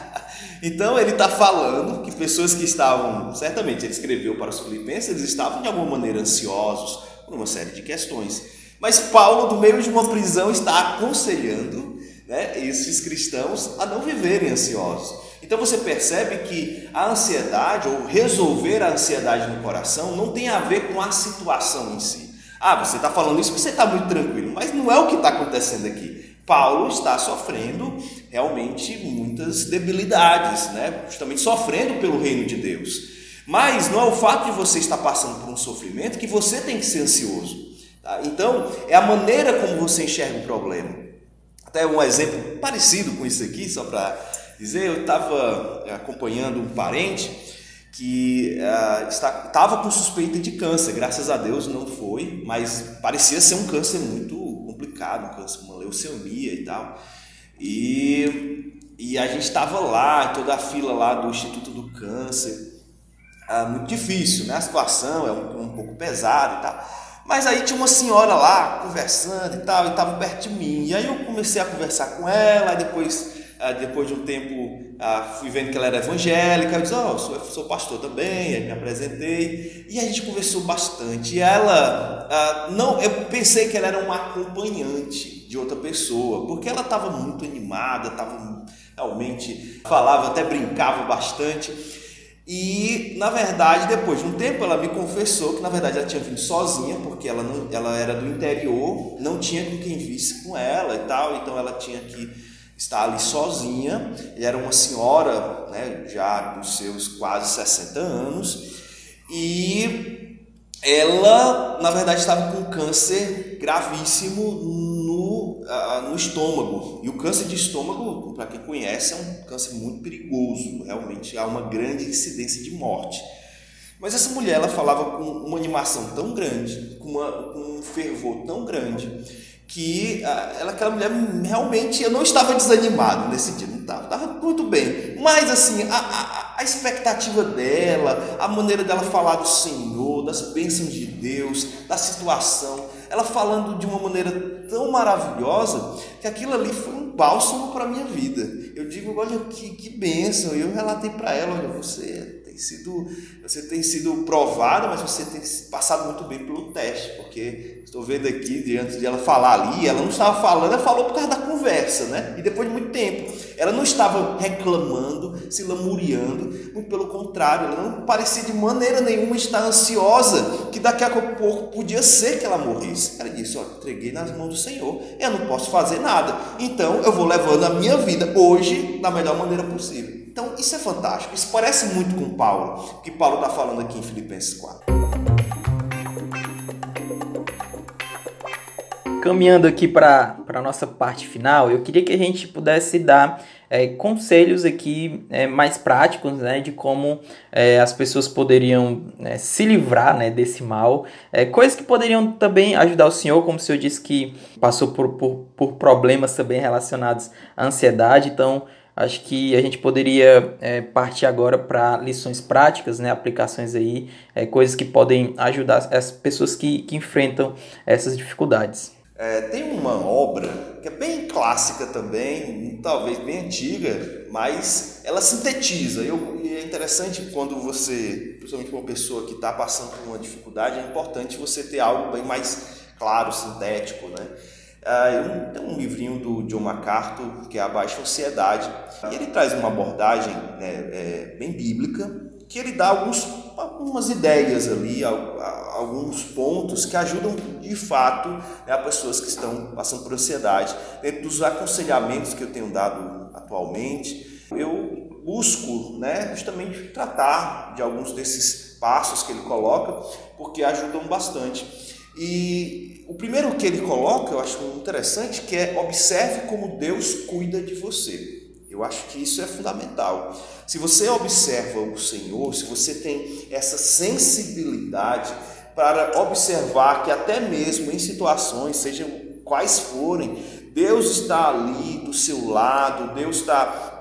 *laughs* então ele está falando que pessoas que estavam, certamente ele escreveu para os filipenses, eles estavam de alguma maneira ansiosos por uma série de questões. Mas Paulo, do meio de uma prisão, está aconselhando né, esses cristãos a não viverem ansiosos. Então você percebe que a ansiedade, ou resolver a ansiedade no coração, não tem a ver com a situação em si. Ah, você está falando isso porque você está muito tranquilo, mas não é o que está acontecendo aqui. Paulo está sofrendo realmente muitas debilidades, né? justamente sofrendo pelo reino de Deus. Mas não é o fato de você estar passando por um sofrimento que você tem que ser ansioso. Tá? Então, é a maneira como você enxerga o problema. Até um exemplo parecido com isso aqui, só para dizer, eu estava eh, acompanhando um parente que uh, estava com suspeita de câncer, graças a Deus não foi, mas parecia ser um câncer muito complicado, um câncer, uma leucemia e tal. E, e a gente estava lá, toda a fila lá do Instituto do Câncer, uh, muito difícil, né? A situação é um, um pouco pesada e tal. Mas aí tinha uma senhora lá conversando e tal, e estava perto de mim. E aí eu comecei a conversar com ela, e depois depois de um tempo ah, fui vendo que ela era evangélica, eu disse, oh, sou, sou pastor também, aí me apresentei, e a gente conversou bastante. E ela, ah, não, eu pensei que ela era uma acompanhante de outra pessoa, porque ela estava muito animada, estava realmente, falava, até brincava bastante. E na verdade, depois de um tempo, ela me confessou que na verdade ela tinha vindo sozinha, porque ela, não, ela era do interior, não tinha com quem visse com ela e tal, então ela tinha que está ali sozinha, era uma senhora, né, já dos seus quase 60 anos, e ela, na verdade, estava com câncer gravíssimo no, uh, no estômago. E o câncer de estômago, para quem conhece, é um câncer muito perigoso, realmente há uma grande incidência de morte. Mas essa mulher, ela falava com uma animação tão grande, com, uma, com um fervor tão grande, que ah, ela, aquela mulher realmente eu não estava desanimado nesse dia, não estava, estava muito bem. Mas assim, a, a, a, expectativa dela, a maneira dela falar do Senhor, das bênçãos de Deus, da situação, ela falando de uma maneira tão maravilhosa que aquilo ali foi um bálsamo para a minha vida. Eu digo, olha que, que bênção, eu relatei para ela, olha, você tem sido, você tem sido provada, mas você tem passado muito bem pelo teste, porque estou vendo aqui, diante de ela falar ali, ela não estava falando, ela falou por causa da conversa, né? E depois de muito tempo, ela não estava reclamando, se lamuriando, muito pelo contrário, ela não parecia de maneira nenhuma estar ansiosa, que daqui a pouco podia ser que ela morresse. Ela disse: Olha, entreguei nas mãos do Senhor, eu não posso fazer nada, então eu vou levando a minha vida hoje da melhor maneira possível. Então, isso é fantástico. Isso parece muito com Paulo, que Paulo está falando aqui em Filipenses 4. Caminhando aqui para a nossa parte final, eu queria que a gente pudesse dar é, conselhos aqui é, mais práticos né, de como é, as pessoas poderiam né, se livrar né, desse mal, é, coisas que poderiam também ajudar o senhor, como o senhor disse que passou por, por, por problemas também relacionados à ansiedade, então acho que a gente poderia é, partir agora para lições práticas, né, aplicações aí, é, coisas que podem ajudar as pessoas que, que enfrentam essas dificuldades. É, tem uma obra que é bem clássica também, talvez bem antiga, mas ela sintetiza. Eu, e é interessante quando você, principalmente uma pessoa que está passando por uma dificuldade, é importante você ter algo bem mais claro, sintético, né? Ah, tem um livrinho do John MacArthur que é A Baixa Ansiedade e ele traz uma abordagem né, é, bem bíblica que ele dá alguns, algumas ideias ali, alguns pontos que ajudam de fato né, pessoas que estão passando por ansiedade. Dentro dos aconselhamentos que eu tenho dado atualmente, eu busco né, justamente tratar de alguns desses passos que ele coloca, porque ajudam bastante. E o primeiro que ele coloca, eu acho interessante, que é observe como Deus cuida de você. Eu acho que isso é fundamental. Se você observa o Senhor, se você tem essa sensibilidade para observar que até mesmo em situações, sejam quais forem, Deus está ali do seu lado, Deus está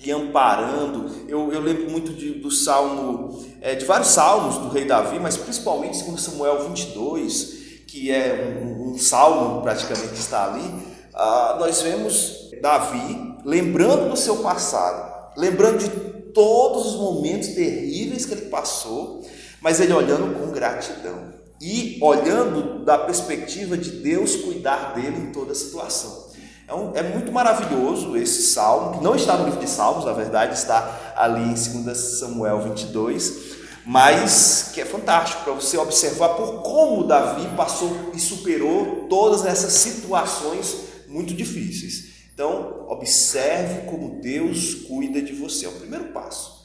lhe amparando. Eu, eu lembro muito de, do salmo, é, de vários salmos do rei Davi, mas principalmente 2 Samuel 22, que é um, um salmo praticamente que está ali. Ah, nós vemos Davi lembrando do seu passado, lembrando de todos os momentos terríveis que ele passou, mas ele olhando com gratidão e olhando da perspectiva de Deus cuidar dele em toda a situação. É, um, é, muito maravilhoso esse salmo, que não está no livro de Salmos, na verdade está ali em 2 Samuel 22, mas que é fantástico para você observar por como Davi passou e superou todas essas situações muito difíceis. Então, observe como Deus cuida de você, é o primeiro passo.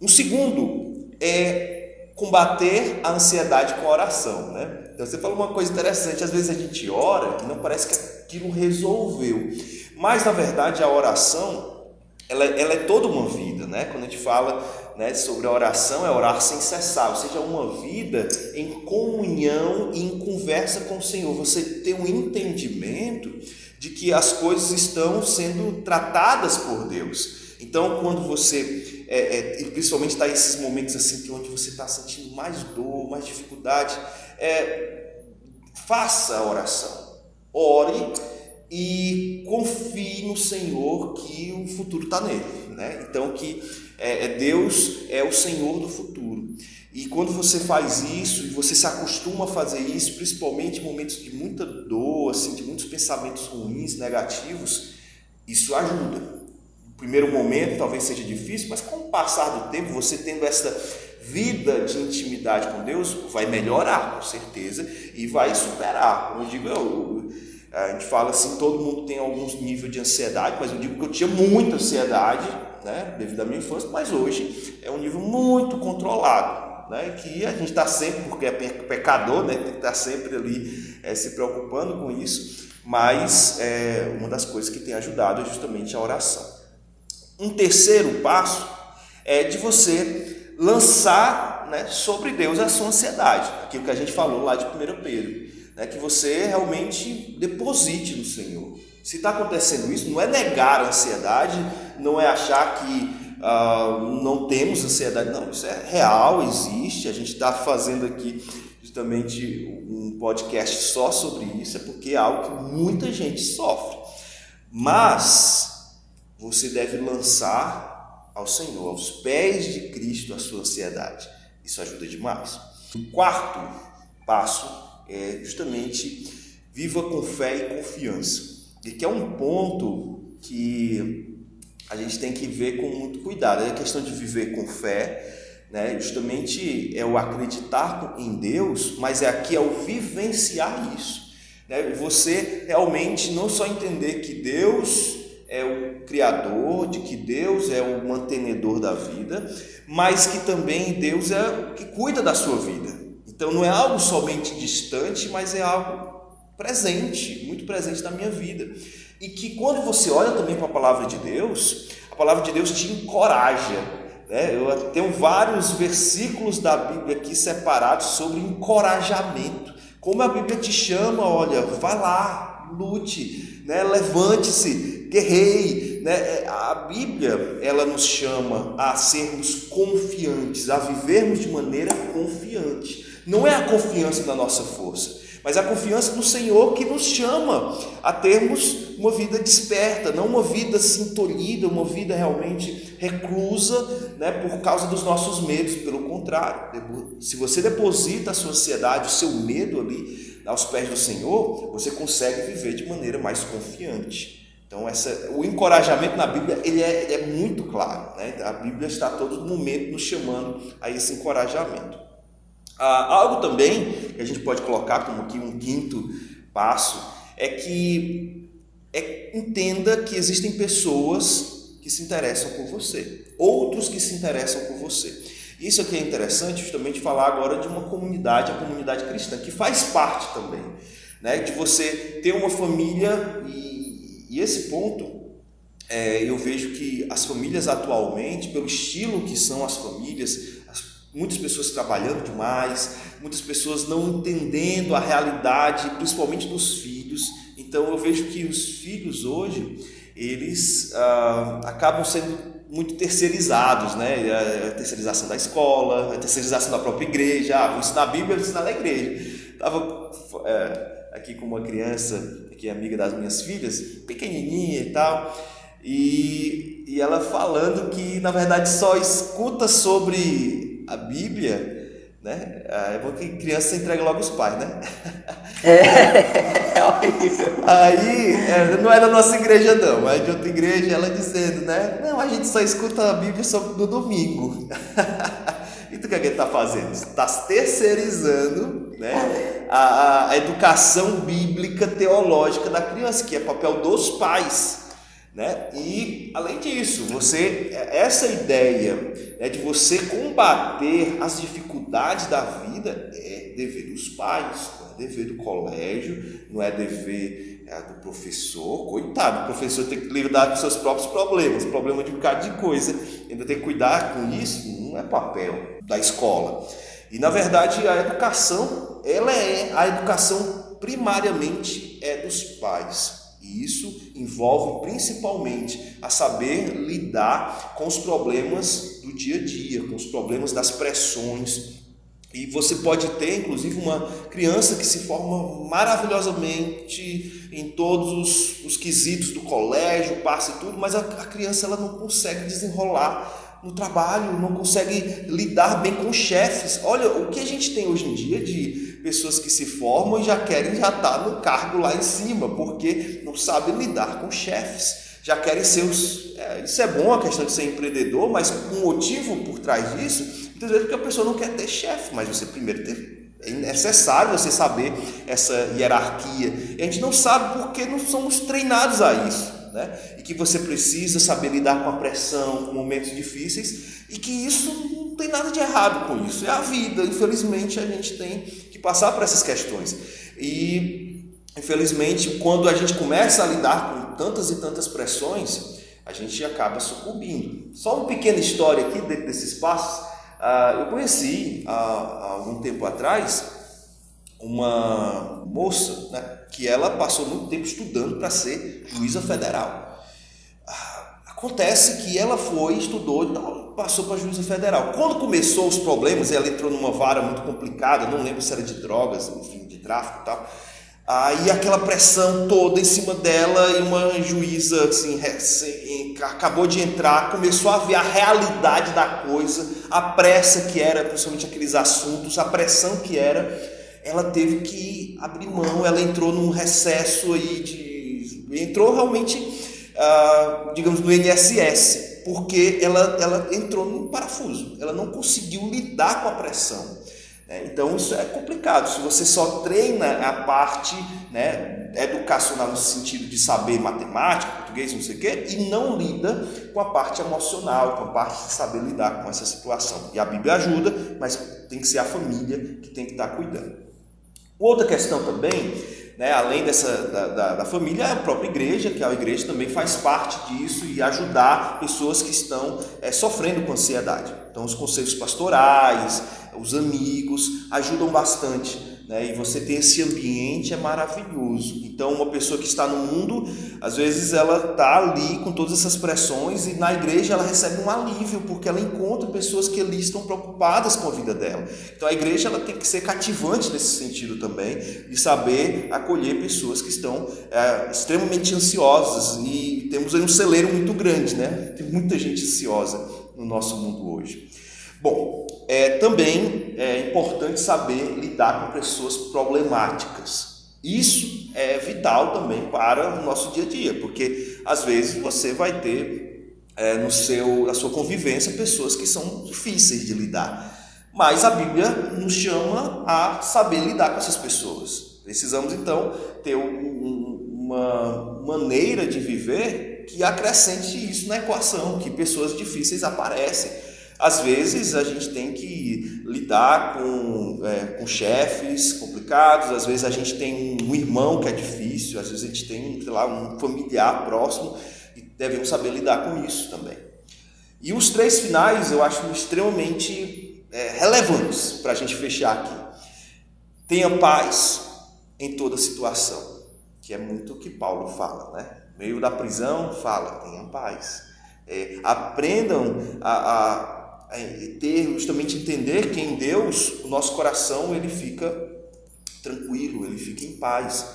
Um segundo é combater a ansiedade com a oração, né? Então, você falou uma coisa interessante, às vezes a gente ora e não parece que aquilo resolveu. Mas na verdade a oração, ela, ela é toda uma vida, né? Quando a gente fala né, sobre a oração, é orar sem cessar, ou seja, uma vida em comunhão e em conversa com o Senhor. Você tem um entendimento de que as coisas estão sendo tratadas por Deus. Então, quando você, é, é, principalmente está esses momentos assim, que onde você está sentindo mais dor, mais dificuldade, é, faça a oração, ore e confie no Senhor que o futuro está nele. Né? Então, que é, é, Deus é o Senhor do futuro. E quando você faz isso, e você se acostuma a fazer isso, principalmente em momentos de muita dor, assim, de muitos pensamentos ruins, negativos, isso ajuda. No primeiro momento talvez seja difícil, mas com o passar do tempo, você tendo essa vida de intimidade com Deus, vai melhorar, com certeza, e vai superar. Como eu digo, eu, a gente fala assim, todo mundo tem alguns níveis de ansiedade, mas eu digo que eu tinha muita ansiedade, né, devido à minha infância, mas hoje é um nível muito controlado, né, que a gente está sempre, porque é pecador, né, tem que estar tá sempre ali é, se preocupando com isso, mas é, uma das coisas que tem ajudado é justamente a oração. Um terceiro passo é de você lançar né, sobre Deus a sua ansiedade, aquilo que a gente falou lá de 1 Pedro né, que você realmente deposite no Senhor. Se está acontecendo isso, não é negar a ansiedade, não é achar que uh, não temos ansiedade, não, isso é real, existe. A gente está fazendo aqui justamente um podcast só sobre isso, é porque é algo que muita gente sofre. Mas você deve lançar ao Senhor, aos pés de Cristo, a sua ansiedade. Isso ajuda demais. O quarto passo é justamente viva com fé e confiança. E que é um ponto que a gente tem que ver com muito cuidado. É a questão de viver com fé, né? justamente é o acreditar em Deus, mas é aqui é o vivenciar isso. Né? Você realmente não só entender que Deus é o Criador, de que Deus é o mantenedor da vida, mas que também Deus é o que cuida da sua vida. Então não é algo somente distante, mas é algo presente, muito presente na minha vida. E que quando você olha também para a palavra de Deus, a palavra de Deus te encoraja. Né? Eu tenho vários versículos da Bíblia aqui separados sobre encorajamento. Como a Bíblia te chama, olha, vá lá, lute, né? levante-se, guerrei. Né? É, a Bíblia ela nos chama a sermos confiantes, a vivermos de maneira confiante. Não é a confiança na nossa força, mas a confiança no Senhor que nos chama a termos uma vida desperta, não uma vida sintolida, uma vida realmente reclusa, né, por causa dos nossos medos. Pelo contrário, se você deposita a sua ansiedade, o seu medo ali aos pés do Senhor, você consegue viver de maneira mais confiante. Então, essa, o encorajamento na Bíblia ele é, ele é muito claro. Né? A Bíblia está a todo momento nos chamando a esse encorajamento. Ah, algo também que a gente pode colocar como aqui um quinto passo é que é, entenda que existem pessoas que se interessam por você, outros que se interessam por você. Isso aqui é interessante justamente falar agora de uma comunidade, a comunidade cristã, que faz parte também, né? de você ter uma família e e esse ponto, é, eu vejo que as famílias atualmente, pelo estilo que são as famílias, as, muitas pessoas trabalhando demais, muitas pessoas não entendendo a realidade, principalmente dos filhos. Então eu vejo que os filhos hoje, eles ah, acabam sendo muito terceirizados, né? A terceirização da escola, a terceirização da própria igreja. Ah, vou ensinar a Bíblia, vou ensinar na igreja. Estava é, aqui com uma criança que é amiga das minhas filhas, pequenininha e tal, e, e ela falando que na verdade só escuta sobre a Bíblia, né? É bom que criança entrega logo os pais, né? *laughs* É, *laughs* é horrível. Aí, não é da nossa igreja não, é de outra igreja, ela dizendo, né? Não, a gente só escuta a Bíblia só no domingo. *laughs* e tu o que, é que está fazendo? Está terceirizando né? a, a educação bíblica teológica da criança, que é papel dos pais. Né? E além disso, você essa ideia né, de você combater as dificuldades da vida é dever dos pais, não é dever do colégio, não é dever é, do professor. Coitado, o professor tem que lidar com seus próprios problemas, problema de um bocado de coisa, ainda tem que cuidar com isso, não é papel da escola. E na verdade a educação, ela é a educação primariamente é dos pais. E isso envolve principalmente a saber lidar com os problemas do dia a dia, com os problemas das pressões. E você pode ter, inclusive, uma criança que se forma maravilhosamente em todos os, os quesitos do colégio, passa e tudo, mas a, a criança ela não consegue desenrolar no trabalho, não consegue lidar bem com chefes. Olha, o que a gente tem hoje em dia de pessoas que se formam e já querem já estar tá no cargo lá em cima, porque não sabem lidar com chefes. Já querem ser os. É, isso é bom a questão de ser empreendedor, mas um motivo por trás disso, muitas vezes porque a pessoa não quer ter chefe, mas você primeiro ter é necessário você saber essa hierarquia. E a gente não sabe porque não somos treinados a isso né? e que você precisa saber lidar com a pressão, com momentos difíceis, e que isso não tem nada de errado com isso. É a vida, infelizmente a gente tem que passar por essas questões. E infelizmente, quando a gente começa a lidar com tantas e tantas pressões, a gente acaba sucumbindo. Só uma pequena história aqui dentro desses passos. Uh, eu conheci há algum tempo atrás uma moça né, que ela passou muito tempo estudando para ser juíza federal. Ah, acontece que ela foi, estudou, então passou para juíza federal. Quando começou os problemas, ela entrou numa vara muito complicada, não lembro se era de drogas, enfim, de tráfico e tal. Aí aquela pressão toda em cima dela e uma juíza assim, acabou de entrar, começou a ver a realidade da coisa, a pressa que era, principalmente aqueles assuntos, a pressão que era, ela teve que abrir mão, ela entrou num recesso aí de. entrou realmente, uh, digamos, no INSS, porque ela, ela entrou num parafuso, ela não conseguiu lidar com a pressão. É, então isso é complicado. Se você só treina a parte né, educacional no sentido de saber matemática, português, não sei o quê, e não lida com a parte emocional, com a parte de saber lidar com essa situação. E a Bíblia ajuda, mas tem que ser a família que tem que estar cuidando. Outra questão também, né, além dessa da, da, da, família, é a própria igreja, que a igreja também faz parte disso e ajudar pessoas que estão é, sofrendo com ansiedade. Então, os conselhos pastorais, os amigos ajudam bastante. Né? E você ter esse ambiente é maravilhoso. Então, uma pessoa que está no mundo, às vezes ela está ali com todas essas pressões e na igreja ela recebe um alívio porque ela encontra pessoas que ali estão preocupadas com a vida dela. Então, a igreja ela tem que ser cativante nesse sentido também, de saber acolher pessoas que estão é, extremamente ansiosas e temos aí um celeiro muito grande, né? Tem muita gente ansiosa no nosso mundo hoje. Bom, é, também é importante saber lidar com pessoas problemáticas. Isso é vital também para o nosso dia a dia, porque às vezes você vai ter é, no seu, na sua convivência pessoas que são difíceis de lidar. Mas a Bíblia nos chama a saber lidar com essas pessoas. Precisamos então ter um, uma maneira de viver que acrescente isso na equação, que pessoas difíceis aparecem às vezes a gente tem que lidar com, é, com chefes complicados, às vezes a gente tem um irmão que é difícil, às vezes a gente tem, sei lá, um familiar próximo e devemos saber lidar com isso também. E os três finais eu acho extremamente é, relevantes para a gente fechar aqui. Tenha paz em toda situação, que é muito o que Paulo fala, né? meio da prisão, fala, tenha paz. É, aprendam a, a ter justamente entender que em Deus o nosso coração ele fica tranquilo, ele fica em paz.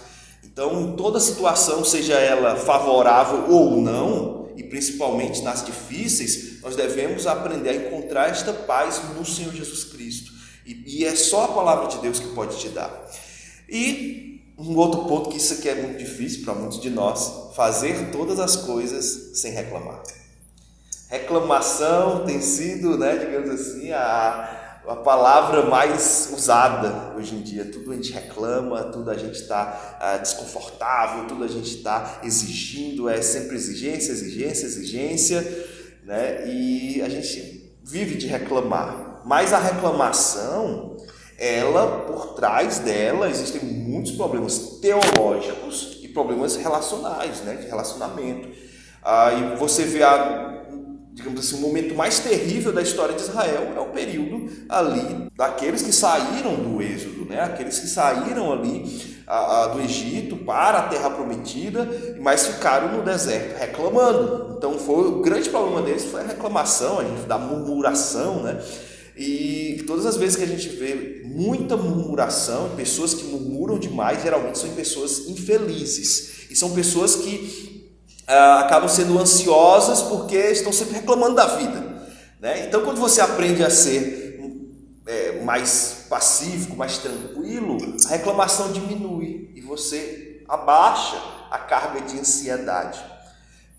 Então, toda situação, seja ela favorável ou não, e principalmente nas difíceis, nós devemos aprender a encontrar esta paz no Senhor Jesus Cristo. E, e é só a palavra de Deus que pode te dar. E um outro ponto que isso aqui é muito difícil para muitos de nós, fazer todas as coisas sem reclamar. Reclamação tem sido, né, digamos assim, a, a palavra mais usada hoje em dia. Tudo a gente reclama, tudo a gente está ah, desconfortável, tudo a gente está exigindo, é sempre exigência, exigência, exigência, né? E a gente vive de reclamar. Mas a reclamação, ela, por trás dela, existem muitos problemas teológicos e problemas relacionais, né, de relacionamento. Aí você vê a digamos assim, o momento mais terrível da história de Israel é o período ali daqueles que saíram do Êxodo, né? aqueles que saíram ali a, a, do Egito para a Terra Prometida, mas ficaram no deserto reclamando. Então foi o grande problema deles foi a reclamação, a gente da murmuração, né? E todas as vezes que a gente vê muita murmuração, pessoas que murmuram demais, geralmente são pessoas infelizes. E são pessoas que ah, acabam sendo ansiosas porque estão sempre reclamando da vida. Né? Então, quando você aprende a ser é, mais pacífico, mais tranquilo, a reclamação diminui e você abaixa a carga de ansiedade.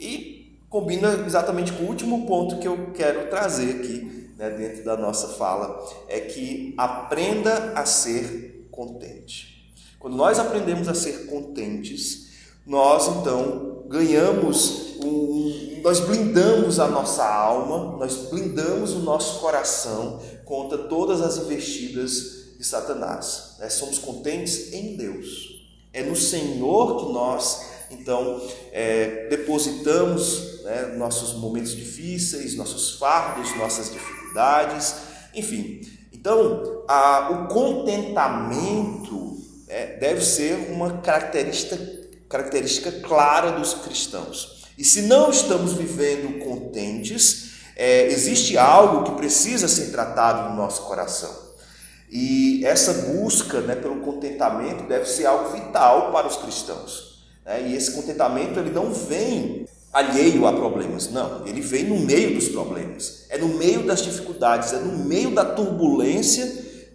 E combina exatamente com o último ponto que eu quero trazer aqui né, dentro da nossa fala, é que aprenda a ser contente. Quando nós aprendemos a ser contentes, nós então ganhamos, um, nós blindamos a nossa alma, nós blindamos o nosso coração contra todas as investidas de Satanás. Né? Somos contentes em Deus. É no Senhor que nós, então, é, depositamos né, nossos momentos difíceis, nossos fardos, nossas dificuldades, enfim. Então, a, o contentamento é, deve ser uma característica característica clara dos cristãos. E se não estamos vivendo contentes, é, existe algo que precisa ser tratado no nosso coração. E essa busca né, pelo contentamento deve ser algo vital para os cristãos. Né? E esse contentamento ele não vem alheio a problemas. Não, ele vem no meio dos problemas. É no meio das dificuldades, é no meio da turbulência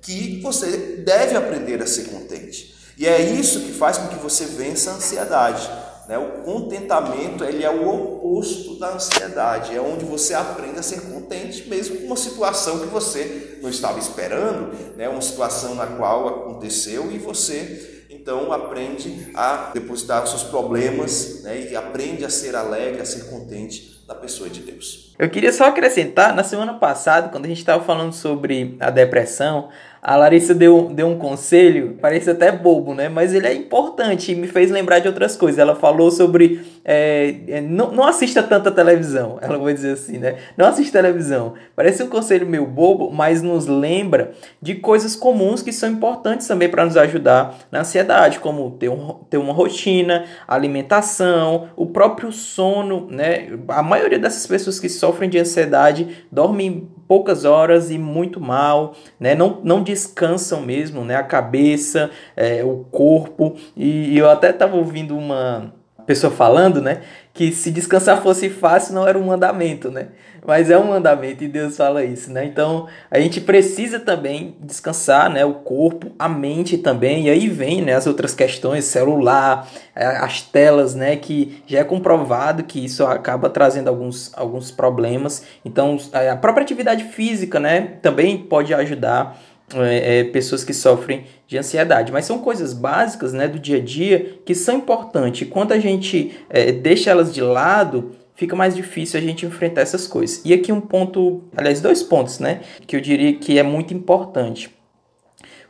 que você deve aprender a ser contente. E é isso que faz com que você vença a ansiedade. Né? O contentamento ele é o oposto da ansiedade, é onde você aprende a ser contente, mesmo com uma situação que você não estava esperando, né? uma situação na qual aconteceu e você então aprende a depositar os seus problemas né? e aprende a ser alegre, a ser contente da pessoa de Deus. Eu queria só acrescentar, na semana passada, quando a gente estava falando sobre a depressão, a Larissa deu, deu um conselho, parece até bobo, né? Mas ele é importante e me fez lembrar de outras coisas. Ela falou sobre. É, é, não, não assista tanta televisão, *laughs* ela vai dizer assim, né? Não assista televisão. Parece um conselho meio bobo, mas nos lembra de coisas comuns que são importantes também para nos ajudar na ansiedade, como ter, um, ter uma rotina, alimentação, o próprio sono, né? A maioria dessas pessoas que sofrem de ansiedade dormem poucas horas e muito mal, né? Não, não descansam mesmo, né? A cabeça, é, o corpo. E, e eu até estava ouvindo uma pessoa falando, né? Que se descansar fosse fácil, não era um mandamento, né? Mas é um mandamento e Deus fala isso, né? Então a gente precisa também descansar, né? O corpo, a mente também. E aí vem, né? As outras questões, celular, é, as telas, né? Que já é comprovado que isso acaba trazendo alguns, alguns problemas. Então a própria atividade física, né? Também pode ajudar é, é, pessoas que sofrem de ansiedade. Mas são coisas básicas né, do dia a dia que são importantes. Quando a gente é, deixa elas de lado, fica mais difícil a gente enfrentar essas coisas. E aqui um ponto, aliás, dois pontos, né? Que eu diria que é muito importante.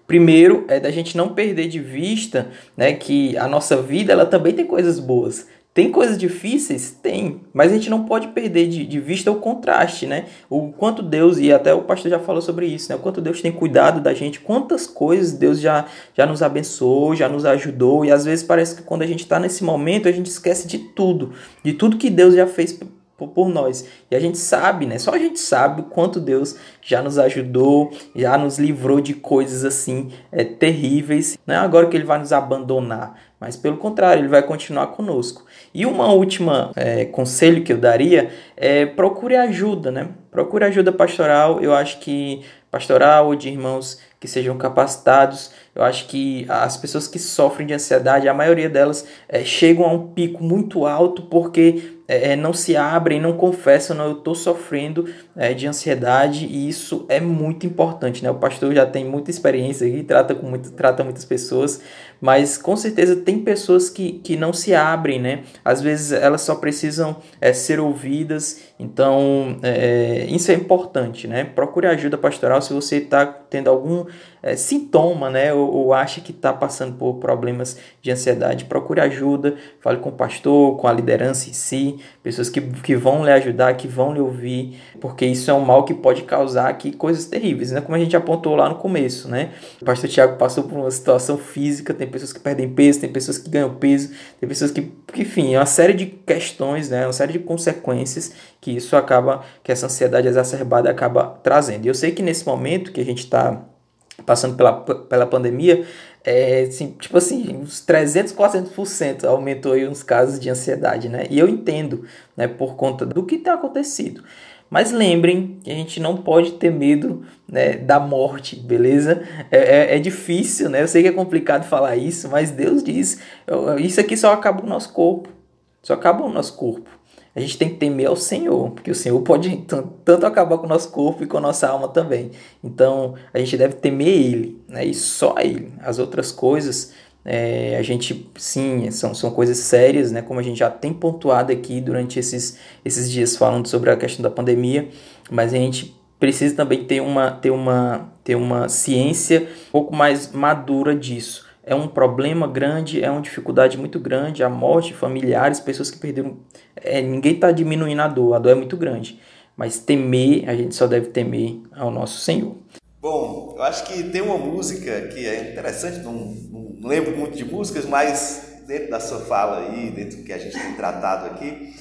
Primeiro é da gente não perder de vista, né, que a nossa vida ela também tem coisas boas. Tem coisas difíceis? Tem, mas a gente não pode perder de, de, vista o contraste, né? O quanto Deus, e até o pastor já falou sobre isso, né? O quanto Deus tem cuidado da gente, quantas coisas Deus já, já nos abençoou, já nos ajudou, e às vezes parece que quando a gente está nesse momento a gente esquece de tudo, de tudo que Deus já fez por nós. E a gente sabe, né? Só a gente sabe o quanto Deus já nos ajudou, já nos livrou de coisas assim é, terríveis. Não é agora que Ele vai nos abandonar, mas pelo contrário, Ele vai continuar conosco. E uma última é, conselho que eu daria é procure ajuda, né? Procure ajuda pastoral. Eu acho que pastoral ou de irmãos que sejam capacitados. Eu acho que as pessoas que sofrem de ansiedade, a maioria delas é, chegam a um pico muito alto porque é, é, não se abrem, não confessam, não, eu estou sofrendo é, de ansiedade e isso é muito importante, né? O pastor já tem muita experiência e trata com muito, trata muitas pessoas, mas com certeza tem pessoas que, que não se abrem, né? Às vezes elas só precisam é, ser ouvidas, então é, isso é importante, né? Procure ajuda pastoral se você está tendo algum é, sintoma, né, ou, ou acha que está passando por problemas de ansiedade, procure ajuda, fale com o pastor, com a liderança em si, pessoas que, que vão lhe ajudar, que vão lhe ouvir, porque isso é um mal que pode causar aqui coisas terríveis, né, como a gente apontou lá no começo, né, o pastor Tiago passou por uma situação física, tem pessoas que perdem peso, tem pessoas que ganham peso, tem pessoas que, que enfim, é uma série de questões, né, uma série de consequências que isso acaba, que essa ansiedade exacerbada acaba trazendo. E eu sei que nesse momento que a gente está passando pela, pela pandemia, é, assim, tipo assim, uns 300, 400% aumentou aí os casos de ansiedade, né? E eu entendo, né, por conta do que tem acontecido. Mas lembrem que a gente não pode ter medo né, da morte, beleza? É, é, é, difícil, né? Eu sei que é complicado falar isso, mas Deus diz: isso aqui só acaba o nosso corpo. Só acaba o nosso corpo a gente tem que temer ao Senhor, porque o Senhor pode tanto acabar com o nosso corpo e com a nossa alma também. Então a gente deve temer Ele, né? e só Ele. As outras coisas, é, a gente, sim, são, são coisas sérias, né? como a gente já tem pontuado aqui durante esses, esses dias falando sobre a questão da pandemia, mas a gente precisa também ter uma, ter uma, ter uma ciência um pouco mais madura disso é um problema grande, é uma dificuldade muito grande, a morte, familiares, pessoas que perderam. É, ninguém está diminuindo a dor, a dor é muito grande. Mas temer, a gente só deve temer ao nosso Senhor. Bom, eu acho que tem uma música que é interessante, não, não lembro muito de músicas, mas dentro da sua fala aí, dentro do que a gente tem tratado aqui,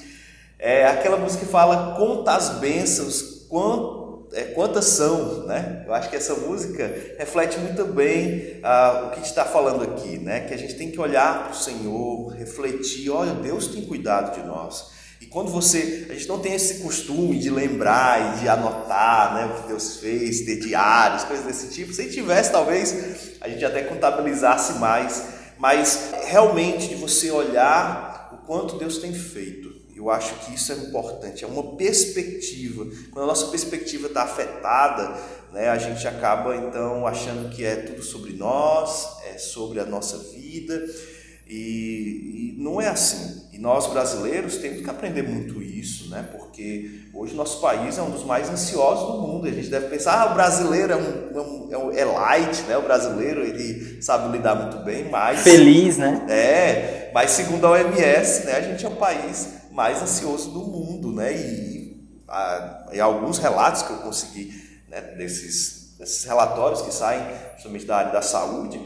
é aquela música que fala conta as bênçãos, quanto é, quantas são, né? Eu acho que essa música reflete muito bem ah, o que está falando aqui, né? Que a gente tem que olhar para o Senhor, refletir, olha, Deus tem cuidado de nós. Quando você. A gente não tem esse costume de lembrar e de anotar né, o que Deus fez, ter diários, coisas desse tipo. Se tivesse, talvez a gente até contabilizasse mais. Mas realmente de você olhar o quanto Deus tem feito. Eu acho que isso é importante, é uma perspectiva. Quando a nossa perspectiva está afetada, né, a gente acaba então achando que é tudo sobre nós, é sobre a nossa vida. E, e, não é assim. E nós brasileiros temos que aprender muito isso, né? Porque hoje nosso país é um dos mais ansiosos do mundo. A gente deve pensar, ah, o brasileiro é, um, é, um, é light, né? O brasileiro ele sabe lidar muito bem, mas feliz, né? É, mas segundo a OMS, né? A gente é o país mais ansioso do mundo, né? E, a, e alguns relatos que eu consegui né, desses, desses relatórios que saem, principalmente da área da saúde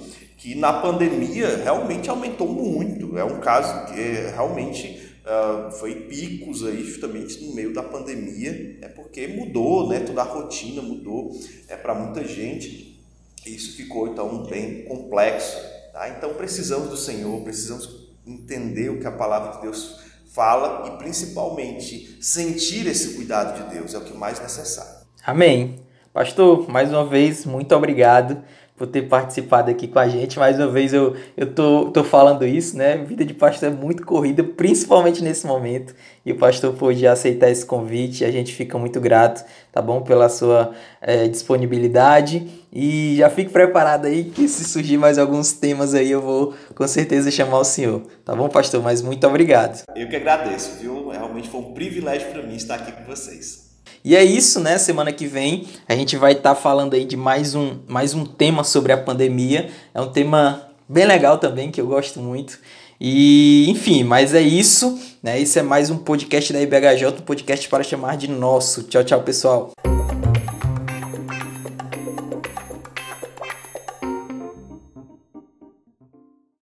que na pandemia realmente aumentou muito. É um caso que realmente uh, foi picos aí justamente no meio da pandemia, é porque mudou, né? Toda a rotina mudou é para muita gente. Isso ficou então bem complexo. Tá? Então precisamos do Senhor, precisamos entender o que a palavra de Deus fala e principalmente sentir esse cuidado de Deus é o que mais necessário. Amém. Pastor, mais uma vez, muito obrigado por ter participado aqui com a gente. Mais uma vez eu, eu tô, tô falando isso, né? Vida de pastor é muito corrida, principalmente nesse momento. E o pastor pôde aceitar esse convite. A gente fica muito grato, tá bom? Pela sua é, disponibilidade. E já fique preparado aí que se surgir mais alguns temas aí, eu vou com certeza chamar o senhor. Tá bom, pastor? Mas muito obrigado. Eu que agradeço, viu? Realmente foi um privilégio para mim estar aqui com vocês. E é isso, né? Semana que vem a gente vai estar tá falando aí de mais um, mais um tema sobre a pandemia. É um tema bem legal também, que eu gosto muito. E, enfim, mas é isso, né? Esse é mais um podcast da IBHJ, um podcast para chamar de nosso. Tchau, tchau, pessoal.